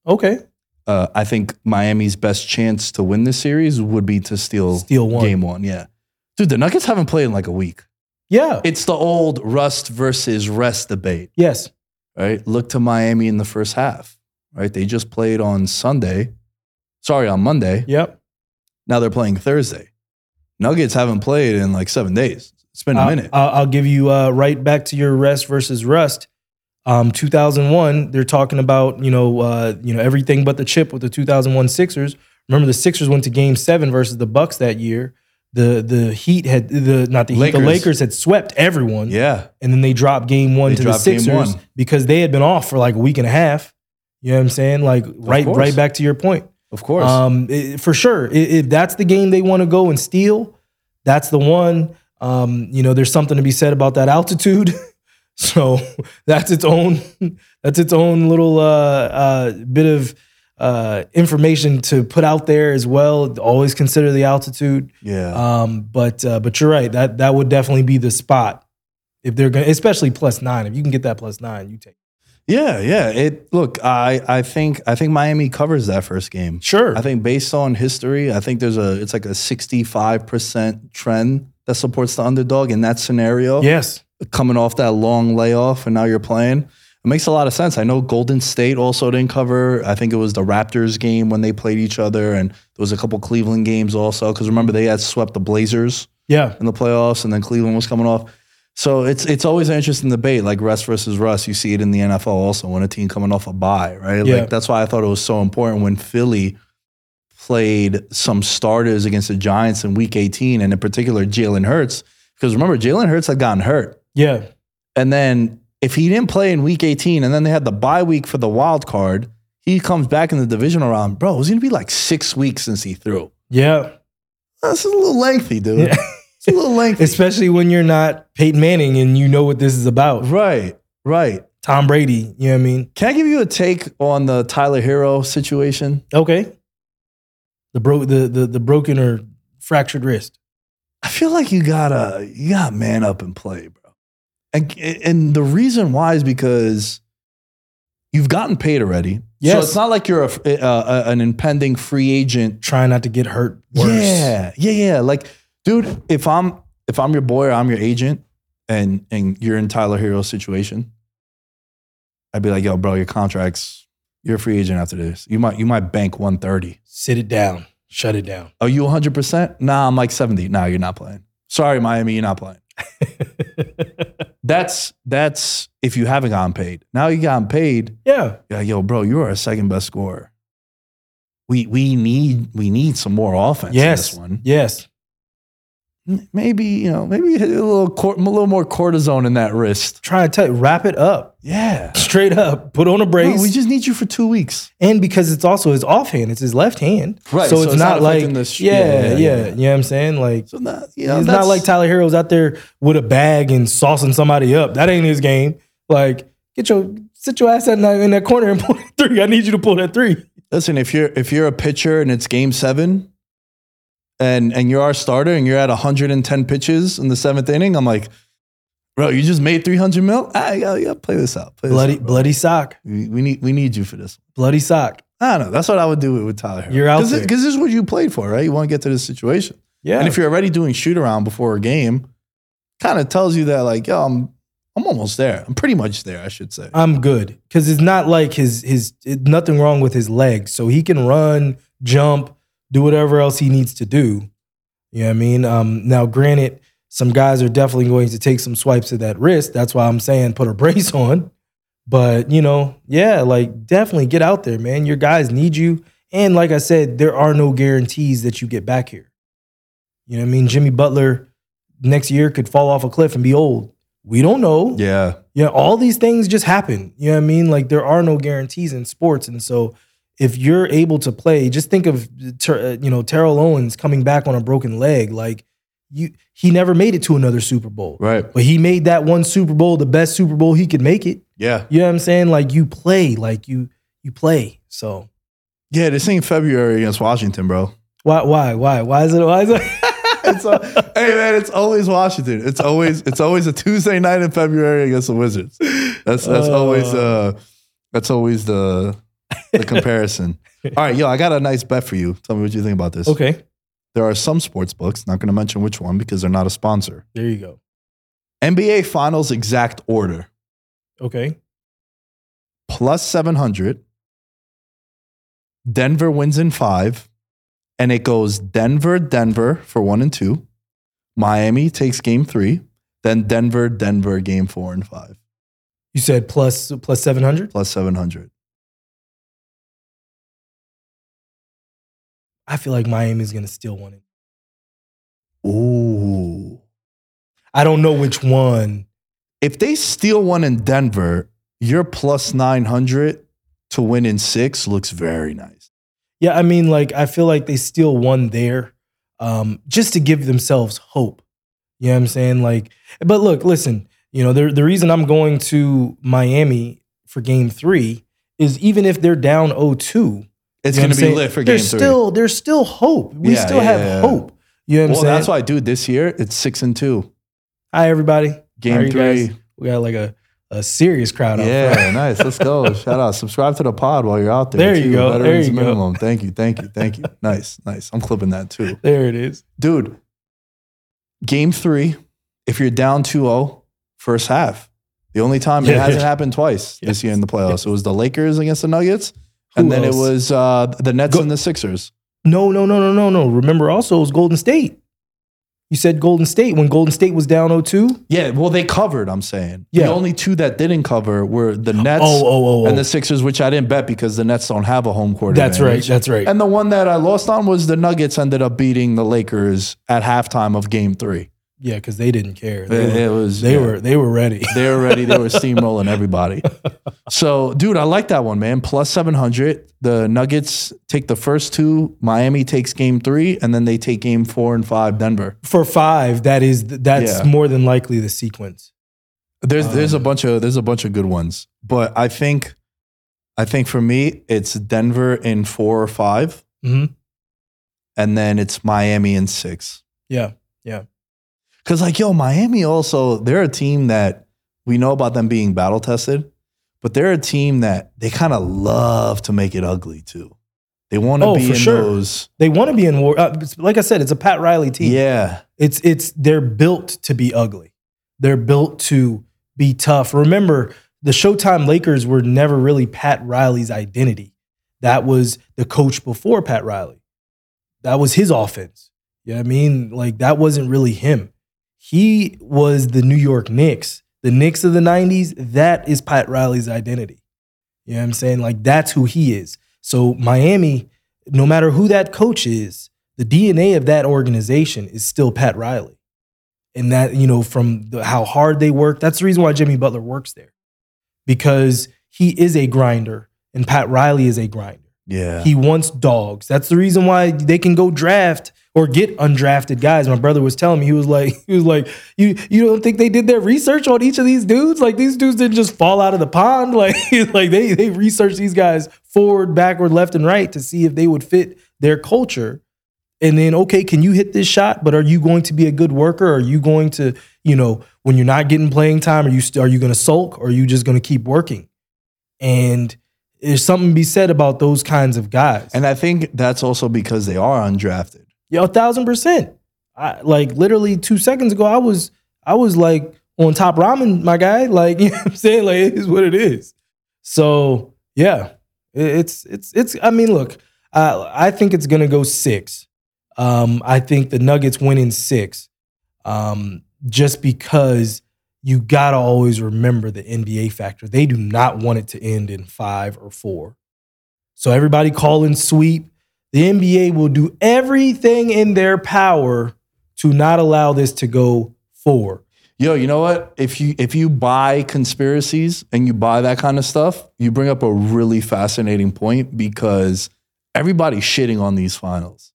Okay. Uh, I think Miami's best chance to win this series would be to steal, Steal one. game one. Yeah. Dude, the Nuggets haven't played in like a week. Yeah. It's the old rust versus rest debate. yes. right? Look to Miami in the first half, right? They just played on Sunday. Sorry, on Monday. Yep. Now they're playing Thursday. Nuggets haven't played in like seven days. It's been a I'll- minute. I'll, I'll give you uh, right back to your rest versus rust. Um, 2001, they're talking about you know uh, you know everything but the chip with the 2001 Sixers. Remember the Sixers went to Game Seven versus the Bucks that year. The the Heat had the not the Heat, Lakers. the Lakers had swept everyone, yeah. and then they dropped Game One They to the Sixers because they had been off for like a week and a half. You know what I'm saying? Like right right back to your point. Of course. Um, i- for sure, if that's the game they want to go and steal, that's the one. Um, you know, there's something to be said about that altitude. (laughs) so (laughs) that's its own. (laughs) That's its own little uh, uh, bit of uh, information to put out there as well. Always consider the altitude. yeah. Um, but uh, but you're right. That that would definitely be the spot if they're going, to especially plus nine. If you can get that plus nine, you take. Yeah, yeah. It look, I I think I think Miami covers that first game. Sure. I think based on history, I think there's a it's like a 65% trend that supports the underdog in that scenario. yes. coming off that long layoff and now you're playing. It makes a lot of sense. I know Golden State also didn't cover. I think it was the Raptors game when they played each other, and there was a couple Cleveland games also. Because remember they had swept the Blazers Yeah. in the playoffs, and then Cleveland was coming off. So it's it's always an interesting debate, like Russ versus Russ. You see it in the NFL also when a team coming off a bye, right? Yeah. Like that's why I thought it was so important when Philly played some starters against the Giants in Week 18, and in particular Jalen Hurts, because remember Jalen Hurts had gotten hurt, Yeah. and then if he didn't play in Week 18, and then they had the bye week for the wild card, he comes back in the divisional round, bro. It was gonna be like six weeks since he threw. Yeah. That's a little lengthy, dude. Yeah. (laughs) It's a little lengthy. Especially when you're not Peyton Manning and you know what this is about. right, right. Tom Brady. You know what I mean? Can I give you a take on the Tyler Herro situation? Okay. The bro the the, the broken or fractured wrist. I feel like you gotta you gotta man up and play, bro. And and the reason why is because you've gotten paid already. So it's not like you're a, uh, an impending free agent. Trying not to get hurt worse. Yeah, yeah, yeah. Like, dude, if I'm if I'm your boy or I'm your agent, and and you're in Tyler Herro's situation, I'd be like, yo, bro, your contract's you're a free agent after this. You might you might bank 130. Sit it down. Shut it down. Are you 100%? Nah, I'm like 70. Nah, you're not playing. Sorry, Miami, you're not playing. (laughs) That's that's if you haven't gotten paid. Now you gotten paid. yeah. Yeah, yo, bro, you are our second best scorer. We we need we need some more offense in Yes. this one. Yes. M- Maybe, you know, maybe a little cor- a little more cortisone in that wrist. Try to tell you, wrap it up. Yeah. Straight up. Put on a Bro, brace. we just need you for two weeks. and because it's also his offhand, it's his left hand. Right, So, so it's, it's not, not like the sh- yeah, yeah, yeah, yeah, yeah. You know what I'm saying? Like So that, you know, it's not like Tyler Herro's out there with a bag and saucing somebody up. That ain't his game. Like, get your sit your ass in that, in that corner and pull that three. I need you to pull that three. Listen, if you're if you're a pitcher and it's game seven, and and you're our starter and you're at 110 pitches in the seventh inning, I'm like, bro, you just made 300 mil. Ah, yeah, yeah, play this out. Play this Bloody out, bloody sock. We, we need we need you for this. Bloody sock. I don't know. That's what I would do with, with Tyler. Herro. You're out Cause there. because this is what you played for, right? You want to get to this situation, Yeah. and if you're already doing shoot around before a game, kind of tells you that like, yo, I'm I'm almost there. I'm pretty much there, I should say. I'm good because it's not like his his it, nothing wrong with his legs, so he can run, jump, do whatever else he needs to do. You know what I mean? Um, now, granted, some guys are definitely going to take some swipes at that wrist. That's why I'm saying put a (laughs) brace on. But you know, yeah, like definitely get out there, man. Your guys need you, and like I said, there are no guarantees that you get back here. You know what I mean? Jimmy Butler next year could fall off a cliff and be old. We don't know. Yeah, Yeah, all these things just happen. You know what I mean? Like there are no guarantees in sports, and so if you're able to play, just think of uh, you know Terrell Owens coming back on a broken leg. Like you, he never made it to another Super Bowl, right. but he made that one Super Bowl the best Super Bowl he could make it. Yeah, You know what I'm saying? Like you play, like you you play. So yeah. This ain't February against Washington, bro. why why why why is it why is it? (laughs) It's a, hey man, it's always Washington. It's always it's always a Tuesday night in February against the Wizards. That's that's always uh that's always the the comparison. (laughs) All right, yo, I got a nice bet for you. Tell me what you think about this. okay, There are some sports books, not going to mention which one because they're not a sponsor. there you go. NBA Finals exact order Okay, plus 700. Denver wins in 5 and it goes Denver Denver for 1 and 2. Miami takes game 3, then Denver Denver game 4 and 5 you said plus plus seven hundred. plus 700. I feel like Miami's gonna steal one. Ooh. I don't know which one. If they steal one in Denver, your plus 900 to win in 6 looks very nice. Yeah, I mean, like I feel like they steal one there, um, just to give themselves hope. You know what I'm saying? Like, but look, listen, you know, the the reason I'm going to Miami for Game Three is even if they're down 0-2, It's you know going to be lit for game there's 3. Still, there's still hope. We Yeah, still yeah, have yeah. hope. You know what I'm well, saying? that's why, dude, this year it's 6 and 2. Hi, everybody. Game guys? 3. We got like a, a serious crowd out Yeah, front. nice. Let's go. (laughs) Shout out. Subscribe to the pod while you're out there. There you go. There Veterans you go. Thank you. Thank you. Thank you. (laughs) nice. Nice. I'm clipping that too. There it is. Dude, game three, if you're down 2 0, first half, The only time it hasn't happened twice (laughs) this year in the playoffs. It was the Lakers against the Nuggets, and then else? it was uh, the Nets Go- and the Sixers. No, no, no, no, no, no. Remember also it was Golden State. You said Golden State when Golden State was down 0-2? Yeah, well, they covered. I'm saying Yeah. the only two that didn't cover were the Nets Oh, oh, oh, oh. and the Sixers, which I didn't bet because the Nets don't have a home court. That's right. That's right. And the one that I lost on was the Nuggets ended up beating the Lakers at halftime of Game Three. Yeah, because they didn't care. They, It, were, it was they yeah. were they were ready. they were ready. They were (laughs) steamrolling everybody. So, dude, I like that one, man. Plus seven hundred. The Nuggets take the first two. Miami takes Game Three, and then they take Game Four and Five. Denver. For five, that is that's Yeah. more than likely the sequence. There's there's a Um, bunch of there's a bunch of good ones, but I think I think for me it's Denver in four or 5 hmm and then it's Miami in six. Yeah, Yeah. Because like yo, Miami also they're a team that we know about them being battle tested, but they're a team that they kind of love to make it ugly too. They want to Oh, be for in sure. those. They want to be in war. Uh, like I said, it's a Pat Riley team. Yeah, It's it's they're built to be ugly. They're built to be tough. Remember, the Showtime Lakers were never really Pat Riley's identity. That was the coach before Pat Riley. That was his offense. You know what I mean? Like that wasn't really him. He was the New York Knicks. The Knicks of the 90s, that is Pat Riley's identity. You know what I'm saying? Like that's who he is. So Miami, no matter who that coach is, the DNA of that organization is still Pat Riley. And that, you know, from the, how hard they work, that's the reason why Jimmy Butler works there. Because he is a grinder and Pat Riley is a grinder. yeah. He wants dogs. That's the reason why they can go draft or get undrafted guys. My brother was telling me he was like, (laughs) he was like, you you don't think they did their research on each of these dudes? Like these dudes didn't just fall out of the pond. (laughs) Like like they they researched these guys forward, backward, left, and right to see if they would fit their culture. And then, okay, can you hit this shot? But are you going to be a good worker? Are you going to, you know, when you're not getting playing time, are you st- are you going to sulk or are you just going to keep working? And there's something to be said about those kinds of guys. and I think that's also because they are undrafted. Yo, a thousand percent. I like literally two seconds ago, I was I was like on top ramen, my guy. Like, (laughs) you know what I'm saying? Like it is what it is. So yeah. It's it's it's I mean, look, uh, I think it's gonna go six. Um, I think the Nuggets win in six. Um, just because you gotta always remember the NBA factor. They do not want it to end in five or four. So everybody call in sweep. The NBA will do everything in their power to not allow this to go four. Yo, you know what? If you if you buy conspiracies and you buy that kind of stuff, you bring up a really fascinating point because everybody's shitting on these finals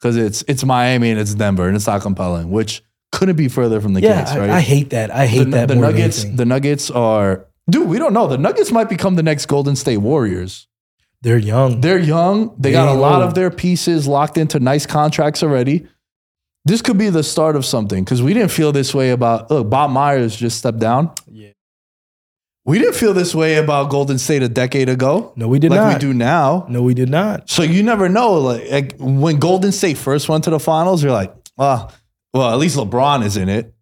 because it's it's Miami and it's Denver and it's not compelling, which couldn't be further from the Yeah, case, I, right? I hate that. I hate the, that the Nuggets. The Nuggets are dude. We don't know. The Nuggets might become the next Golden State Warriors. They're young. They're young. They They got a lot old. of their pieces locked into nice contracts already. This could be the start of something because we didn't feel this way about. Look, Bob Myers just stepped down. Yeah. We didn't feel this way about Golden State a decade ago, no, we did like not. we do now. No, we did not. So you never know. Like, like, when Golden State first went to the finals, you're like, ah, well, at least LeBron is in it,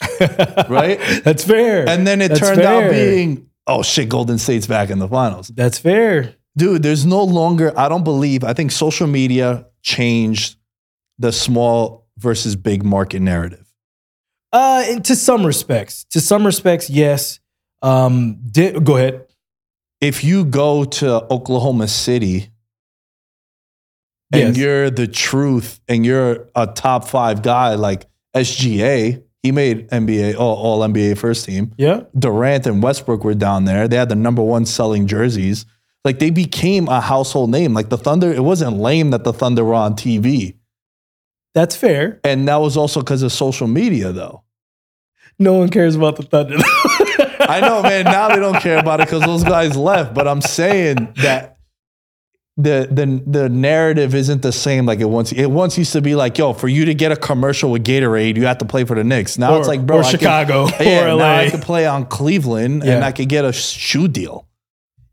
(laughs) right? That's fair. And then it That's turned out being, oh shit, Golden State's back in the finals. That's fair. Dude, there's no longer, I don't believe, I think social media changed the small versus big market narrative. Uh, to some respects, to some respects, yes. Um, di- go ahead. If you go to Oklahoma City and Yes. you're the truth and you're a top five guy like SGA, he made NBA, all, all NBA first team. Yeah. Durant and Westbrook were down there. They had the number one selling jerseys. Like they became a household name. Like the Thunder, it wasn't lame that the Thunder were on TV. That's fair. And that was also because of social media, though. No one cares about the Thunder. (laughs) I know, man. Now they don't care about it because those guys left. But I'm saying that the the the narrative isn't the same like it once. It once used to be like, yo, for you to get a commercial with Gatorade, you have to play for the Knicks. Now Or- it's like, bro, or I Chicago, (laughs) yeah, or now LA. I could play on Cleveland and I could get a shoe deal.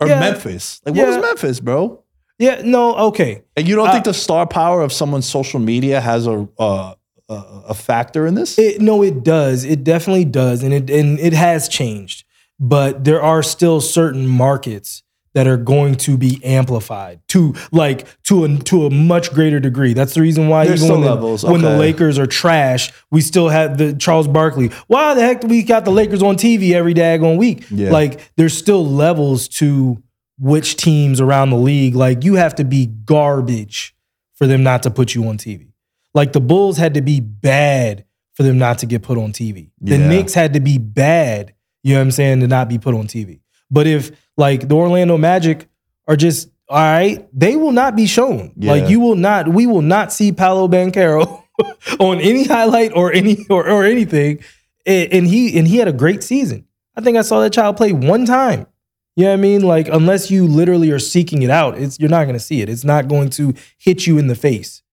Or Yeah. Memphis. Like, what was Memphis, bro? yeah. No. Okay. And you don't Uh, think the star power of someone's social media has a a, a, a factor in this? It, no, it does. It definitely does, and it and it has changed. but there are still certain markets that are going to be amplified to like to a to a much greater degree. That's the reason why There's even when, still the, levels, when the. Lakers are trash, we still have the Charles Barkley. Why the heck do we got the Lakers on TV every daggone week? Yeah. Like there's still levels to which teams around the league. Like you have to be garbage for them not to put you on TV. Like the Bulls had to be bad for them not to get put on TV. The Yeah. Knicks had to be bad, you know what I'm saying, to not be put on TV. But if like the Orlando Magic are just all right, they will not be shown. Yeah. Like you will not, we will not see Paolo Banchero (laughs) on any highlight or any or, or anything. And, and he and he had a great season. I think I saw that child play one time. You know what I mean? Like unless you literally are seeking it out, it's you're not going to see it. It's not going to hit you in the face.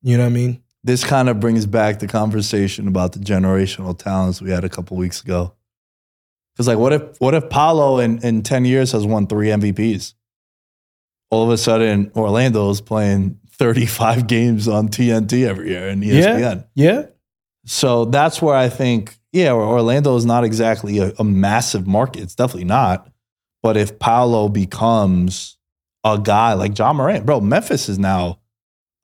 You know what I mean? This kind of brings back the conversation about the generational talents we had a couple weeks ago. Because like, what if what if Paolo in, in ten years has won three MVPs? All of a sudden, Orlando's playing thirty five games on TNT every year and ESPN. Yeah. Yeah. So that's where I think, yeah, Orlando is not exactly a, a massive market. It's definitely not. But if Paolo becomes a guy like Ja Morant, bro, Memphis is now,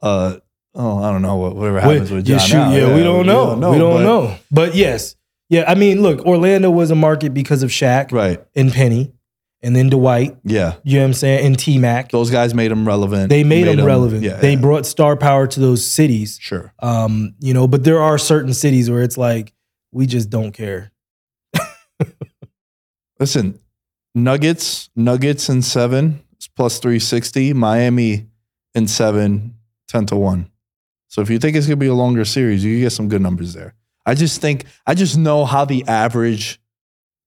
uh, oh, I don't know what whatever happens with yeah, John. shoot, now. yeah, we don't know. we don't but- know. But yes. Yeah, I mean, look, Orlando was a market because of Shaq Right? and Penny and then Dwight, Yeah, you know what I'm saying, and T Mac. those guys made them relevant. They made, them relevant. Yeah, they yeah. brought star power to those cities. sure. Um, you know, but there are certain cities where it's like we just don't care. (laughs) Listen, Nuggets, Nuggets in seven is plus 360. Miami in seven, 10 to 1. So if you think it's going to be a longer series, you can get some good numbers there. I just think, I just know how the average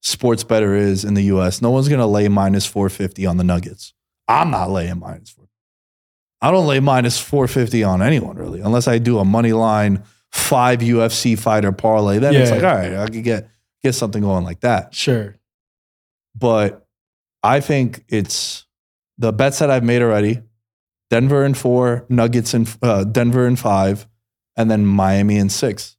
sports bettor is in the US. No one's going to lay minus 450 on the Nuggets. I'm not laying minus 4. I don't lay minus 450 on anyone really, unless I do a money line five UFC fighter parlay. Then it's Yeah. like, all right, I could get get something going like that Sure. but I think it's the bets that I've made already. Denver in four, Nuggets in uh, Denver in five, and then Miami in six.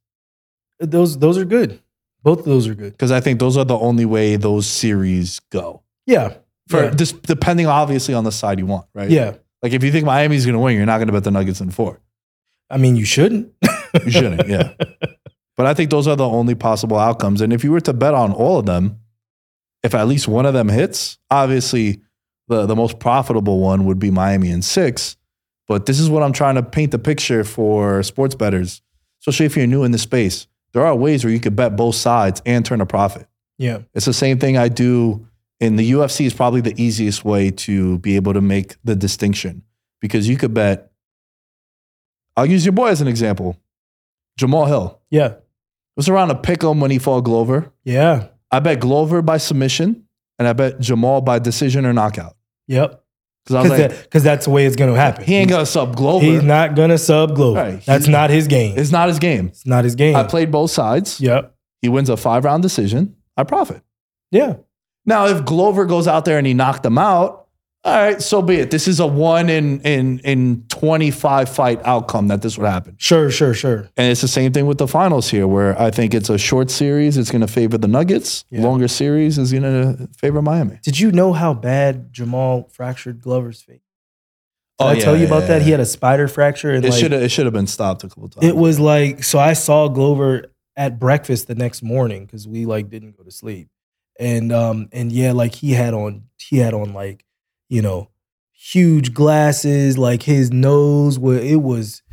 Those those are good. Both of those are good. Because I think those are the only way those series go. Yeah. For yeah. just depending obviously on the side you want, right? yeah. Like if you think Miami's going to win, you're not going to bet the Nuggets in four. I mean, you shouldn't. You shouldn't, yeah. (laughs) But I think those are the only possible outcomes. And if you were to bet on all of them, if at least one of them hits, obviously the, the most profitable one would be Miami in six. But this is what I'm trying to paint the picture for sports bettors, especially if you're new in the space. There are ways where you could bet both sides and turn a profit. yeah. It's the same thing I do in the UFC is probably the easiest way to be able to make the distinction because you could bet. I'll use your boy as an example, Jamahal Hill. Yeah. It was around to pick him when he fought Glover. Yeah. I bet Glover by submission, and I bet Jamal by decision or knockout. Yep. Because was Because that's the way it's gonna happen. he ain't gonna sub Glover. He's not gonna sub Glover. Right. That's not his game. it's not his game. It's not his game. I played both sides. Yep. He wins a five round decision. I profit. Yeah. Now, if Glover goes out there and he knocked him out, all right, so be it. This is a one in in in 25 fight outcome that this would happen. Sure, sure, sure. And it's the same thing with the finals here, where I think it's a short series, it's gonna favor the Nuggets. Yeah. Longer series is gonna favor Miami. Did you know how bad Jamal fractured Glover's face? Did Oh, I tell you about yeah, that? He had a spider fracture and It like should have it should have been stopped a couple times. it was like so I saw Glover at breakfast the next morning because we like didn't go to sleep. And um and yeah, like he had on he had on like, you know, huge glasses, like his nose where it was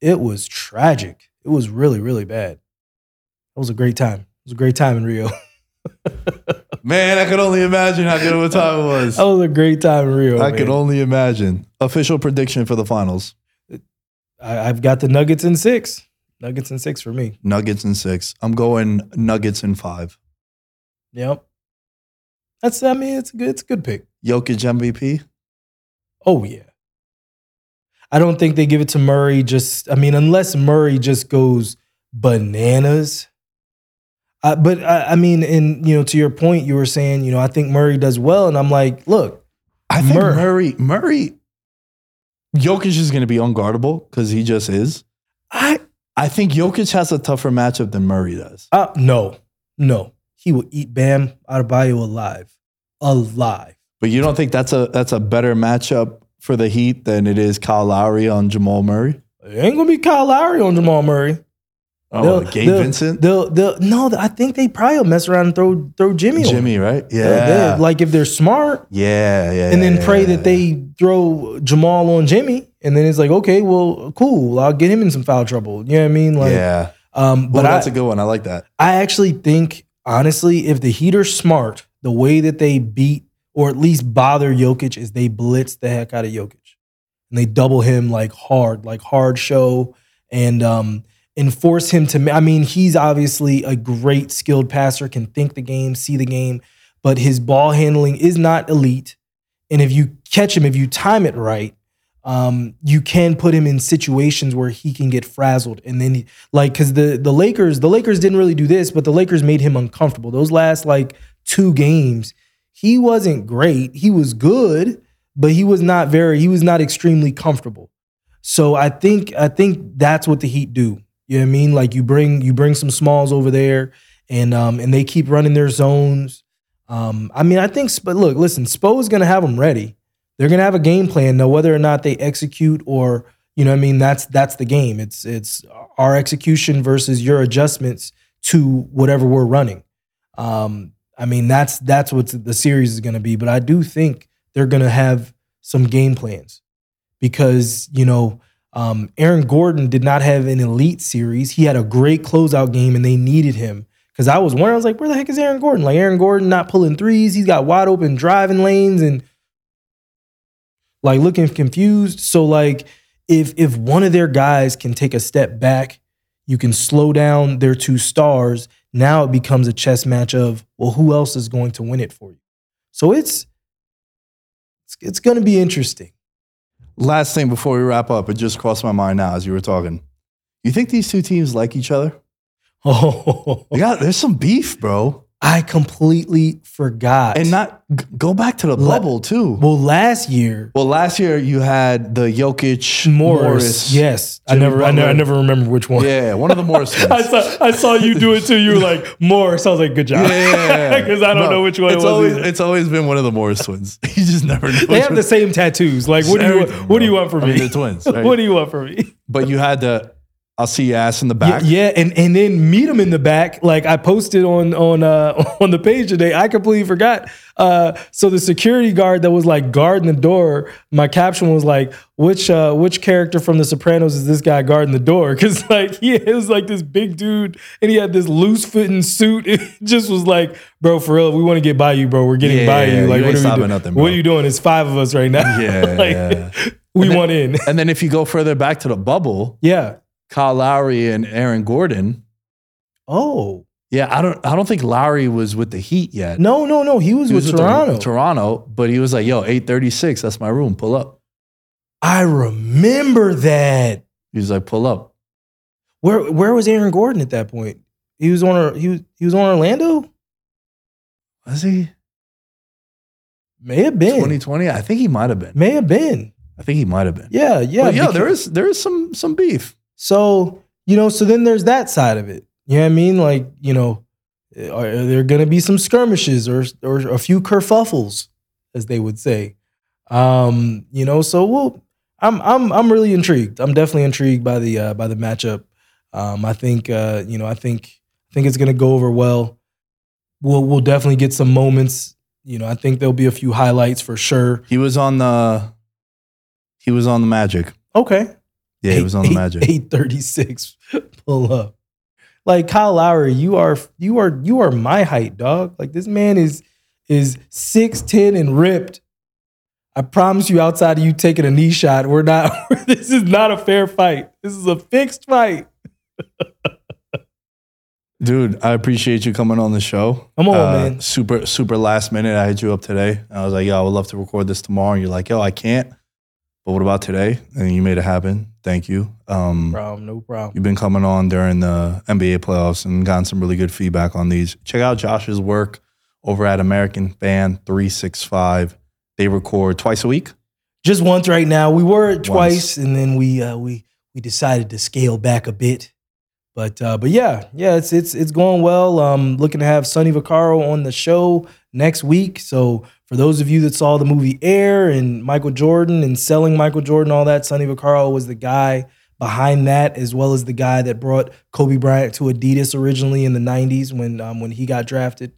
it was tragic. It was really, really bad. It was a great time. It was a great time in Rio. (laughs) Man, I could only imagine how good of a time it was. That was a great time in Rio. I man. could only imagine. Official prediction for the finals. I, I've got the Nuggets in six. Nuggets in six for me. Nuggets in six. I'm going Nuggets in five. Yep. That's I mean it's a good it's a good pick. Jokic MVP. Oh yeah. I don't think they give it to Murray just I mean unless Murray just goes bananas. Uh, but I, I mean, and you know, to your point, you were saying, you know, I think Murray does well, and I'm like, look, I think Mur- Murray, Murray, Jokic is going to be unguardable because he just is. I I think Jokic has a tougher matchup than Murray does. uh, no, no, he will eat Bam Adebayo alive, alive. But you don't think that's a that's a better matchup for the Heat than it is Kyle Lowry on Jamal Murray? It ain't gonna be Kyle Lowry on Jamal Murray. Oh, They'll- Gabe they'll- Vincent, They'll, they'll, no, I think they probably will mess around and throw throw Jimmy. on. Jimmy, right? Yeah, like if they're smart, yeah, yeah. and then yeah, pray yeah, that they throw Jamal on Jimmy, and then it's like, okay, well, cool, I'll get him in some foul trouble. You know what I mean? Like, yeah. um, But I, that's a good one. I like that. I actually think, honestly, if the Heat are smart, the way that they beat or at least bother Jokic is they blitz the heck out of Jokic. And they double him like hard, like hard show, and um, and force him to. I mean, he's obviously a great skilled passer, can think the game, see the game, but his ball handling is not elite. And if you catch him, if you time it right, um, you can put him in situations where he can get frazzled, and then he, like because the the Lakers, the Lakers didn't really do this, but the Lakers made him uncomfortable. Those last like two games, he wasn't great. He was good, but he was not very. He was not extremely comfortable. So I think I think that's what the Heat do. You know what I mean? Like you bring you bring some smalls over there, and um and they keep running their zones. Um, I mean, I think. But look, listen, Spo is to have them ready. They're to have a game plan. Now, whether or not they execute, or you know, I mean, that's that's the game. It's it's our execution versus your adjustments to whatever we're running. Um, I mean, that's that's what the series is going to be. But I do think they're going to have some game plans because you know um, Aaron Gordon did not have an elite series. He had a great closeout game, and they needed him. Because I was wondering, I was like, where the heck is Aaron Gordon? Like Aaron Gordon not pulling threes. He's got wide open driving lanes and like looking confused. So like if if one of their guys can take a step back, you can slow down their two stars. Now it becomes a chess match of well, who else is going to win it for you? So it's it's, it's going to be interesting. Last thing before we wrap up, it just crossed my mind now as you were talking. You think these two teams like each other? (laughs) Oh, got there's some beef, bro. I completely forgot. And not g- go back to the La- bubble too. well, last year Well, last year you had the Jokic Morris, Morris. yes, I Jimmy never, I never, I never remember which one. Yeah, one of the Morris (laughs) I saw, I saw you do it too. You were like Morris. I was like, good job. Yeah, Because (laughs) I don't No, know which one it's it was. Always, either. it's always been one of the Morris twins. (laughs) You just never know. They have one- the same tattoos. Like, what do you what do you want from I me? mean, they're twins, right? what do you want from me? But you had the I'll see your ass in the back. yeah, and and then meet him in the back. Like I posted on on uh, (laughs) on the page today. I completely forgot. Uh, so the security guard that was like guarding the door. My caption was like, "Which uh, which character from The Sopranos is this guy guarding the door?" (laughs) Because like (laughs) he it was like this big dude, and he had this loose fitting suit. It just was like, "Bro, for real, we want to get by you, bro. We're getting Yeah, by you. you Like, ain't what are doing? nothing, what are you doing? It's five of us right now. Yeah, like, yeah. we want in. And then if you go further back to the bubble, yeah. Kyle Lowry and Aaron Gordon. Oh Yeah, I don't I don't think Lowry was with the Heat yet. no, no, no. He was, He was with with the- Toronto. Toronto, but he was like, yo, 836, that's my room. Pull up. I remember that. He was like, pull up. Where where was Aaron Gordon at that point? He was on he was he was on Orlando. Was he? May have been. 2020? I think he might have been. May have been. I think he might have been. Yeah, yeah. But yeah, because- there is there is some some beef. So you know, so then there's that side of it. You know what I mean? Like you know, are, are there going to be some skirmishes or or a few kerfuffles, as they would say? Um, you know, so we'll. I'm I'm I'm really intrigued. I'm definitely intrigued by the uh, by the matchup. Um, I think uh, you know I think I think it's going to go over well. We'll we'll definitely get some moments. You know, I think there'll be a few highlights for sure. He was on the he was on the Magic. Okay, Yeah, he was on the Magic. Eight thirty six. Pull up. Like Kyle Lowry, you are you are you are my height, dog. Like this man is is six ten and ripped. I promise you, outside of you taking a knee shot, we're not. (laughs) this is not a fair fight. This is a fixed fight. Dude, I appreciate you coming on the show. Come on, Uh, man. Super, super last minute. I hit you up today. I was like, yo, I would love to record this tomorrow. And you're like, yo, I can't. But what about today? And you made it happen. Thank you. Um, Problem, no problem. You've been coming on during the NBA playoffs and gotten some really good feedback on these. Check out Josh's work over at American Fan 365. They record twice a week. Just once right now. We were Once. twice, and then we uh, we we decided to scale back a bit. But uh, but yeah, yeah, it's it's it's going well. Um, looking to have Sonny Vaccaro on the show next week. So for those of you that saw the movie Air and Michael Jordan and selling Michael Jordan, all that, Sonny Vaccaro was the guy behind that, as well as the guy that brought Kobe Bryant to Adidas originally in the '90s when um, when he got drafted.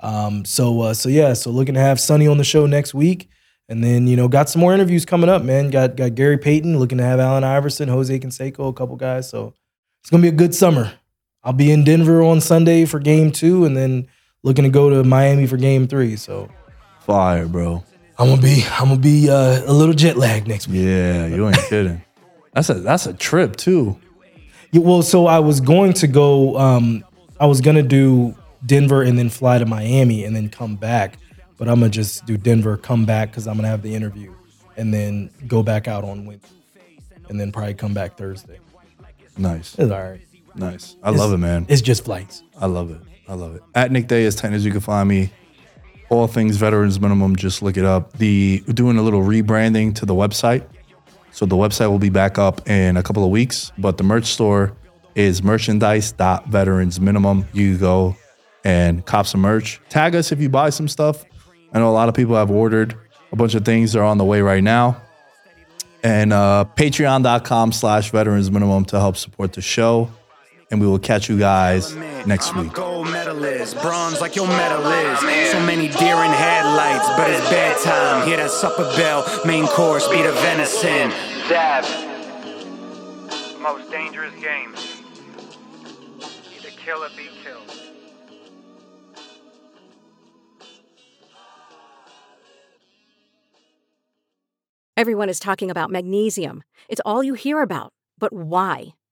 Um, so uh, so yeah, so looking to have Sonny on the show next week. And then, you know, got some more interviews coming up, man. Got got Gary Payton looking to have Allen Iverson, Jose Canseco, a couple guys. So it's gonna be a good summer. I'll be in Denver on Sunday for game two, and then looking to go to Miami for game three. So Fire, bro. I'm gonna be I'm gonna be uh, a little jet lagged next week. Yeah, you ain't kidding. That's a that's a trip too. Yeah, well, so I was going to go. Um, I was gonna do Denver and then fly to Miami and then come back, but I'm gonna just do Denver, come back because I'm gonna have the interview, and then go back out on Wednesday, and then probably come back Thursday. Nice, It's all right. nice. I love it, man. It's just flights. I love it. I love it. At Nick Dais tight as you can find me. All things veterans minimum. Just look it up. The doing a little rebranding to the website, so the website will be back up in a couple of weeks. But the merch store is merchandise.veteransminimum. You go and cop some merch. Tag us if you buy some stuff. I know a lot of people have ordered a bunch of things. They're on the way right now. And uh, patreon.com slash veterans minimum to help support the show. And we will catch you guys next week. Gold medalist, bronze like your medal is. So many deer in headlights, but it's bedtime. Hear that supper bell, main course, be the venison. Dab. Most dangerous game. Either kill or be killed. Everyone is talking about magnesium. It's all you hear about. But why?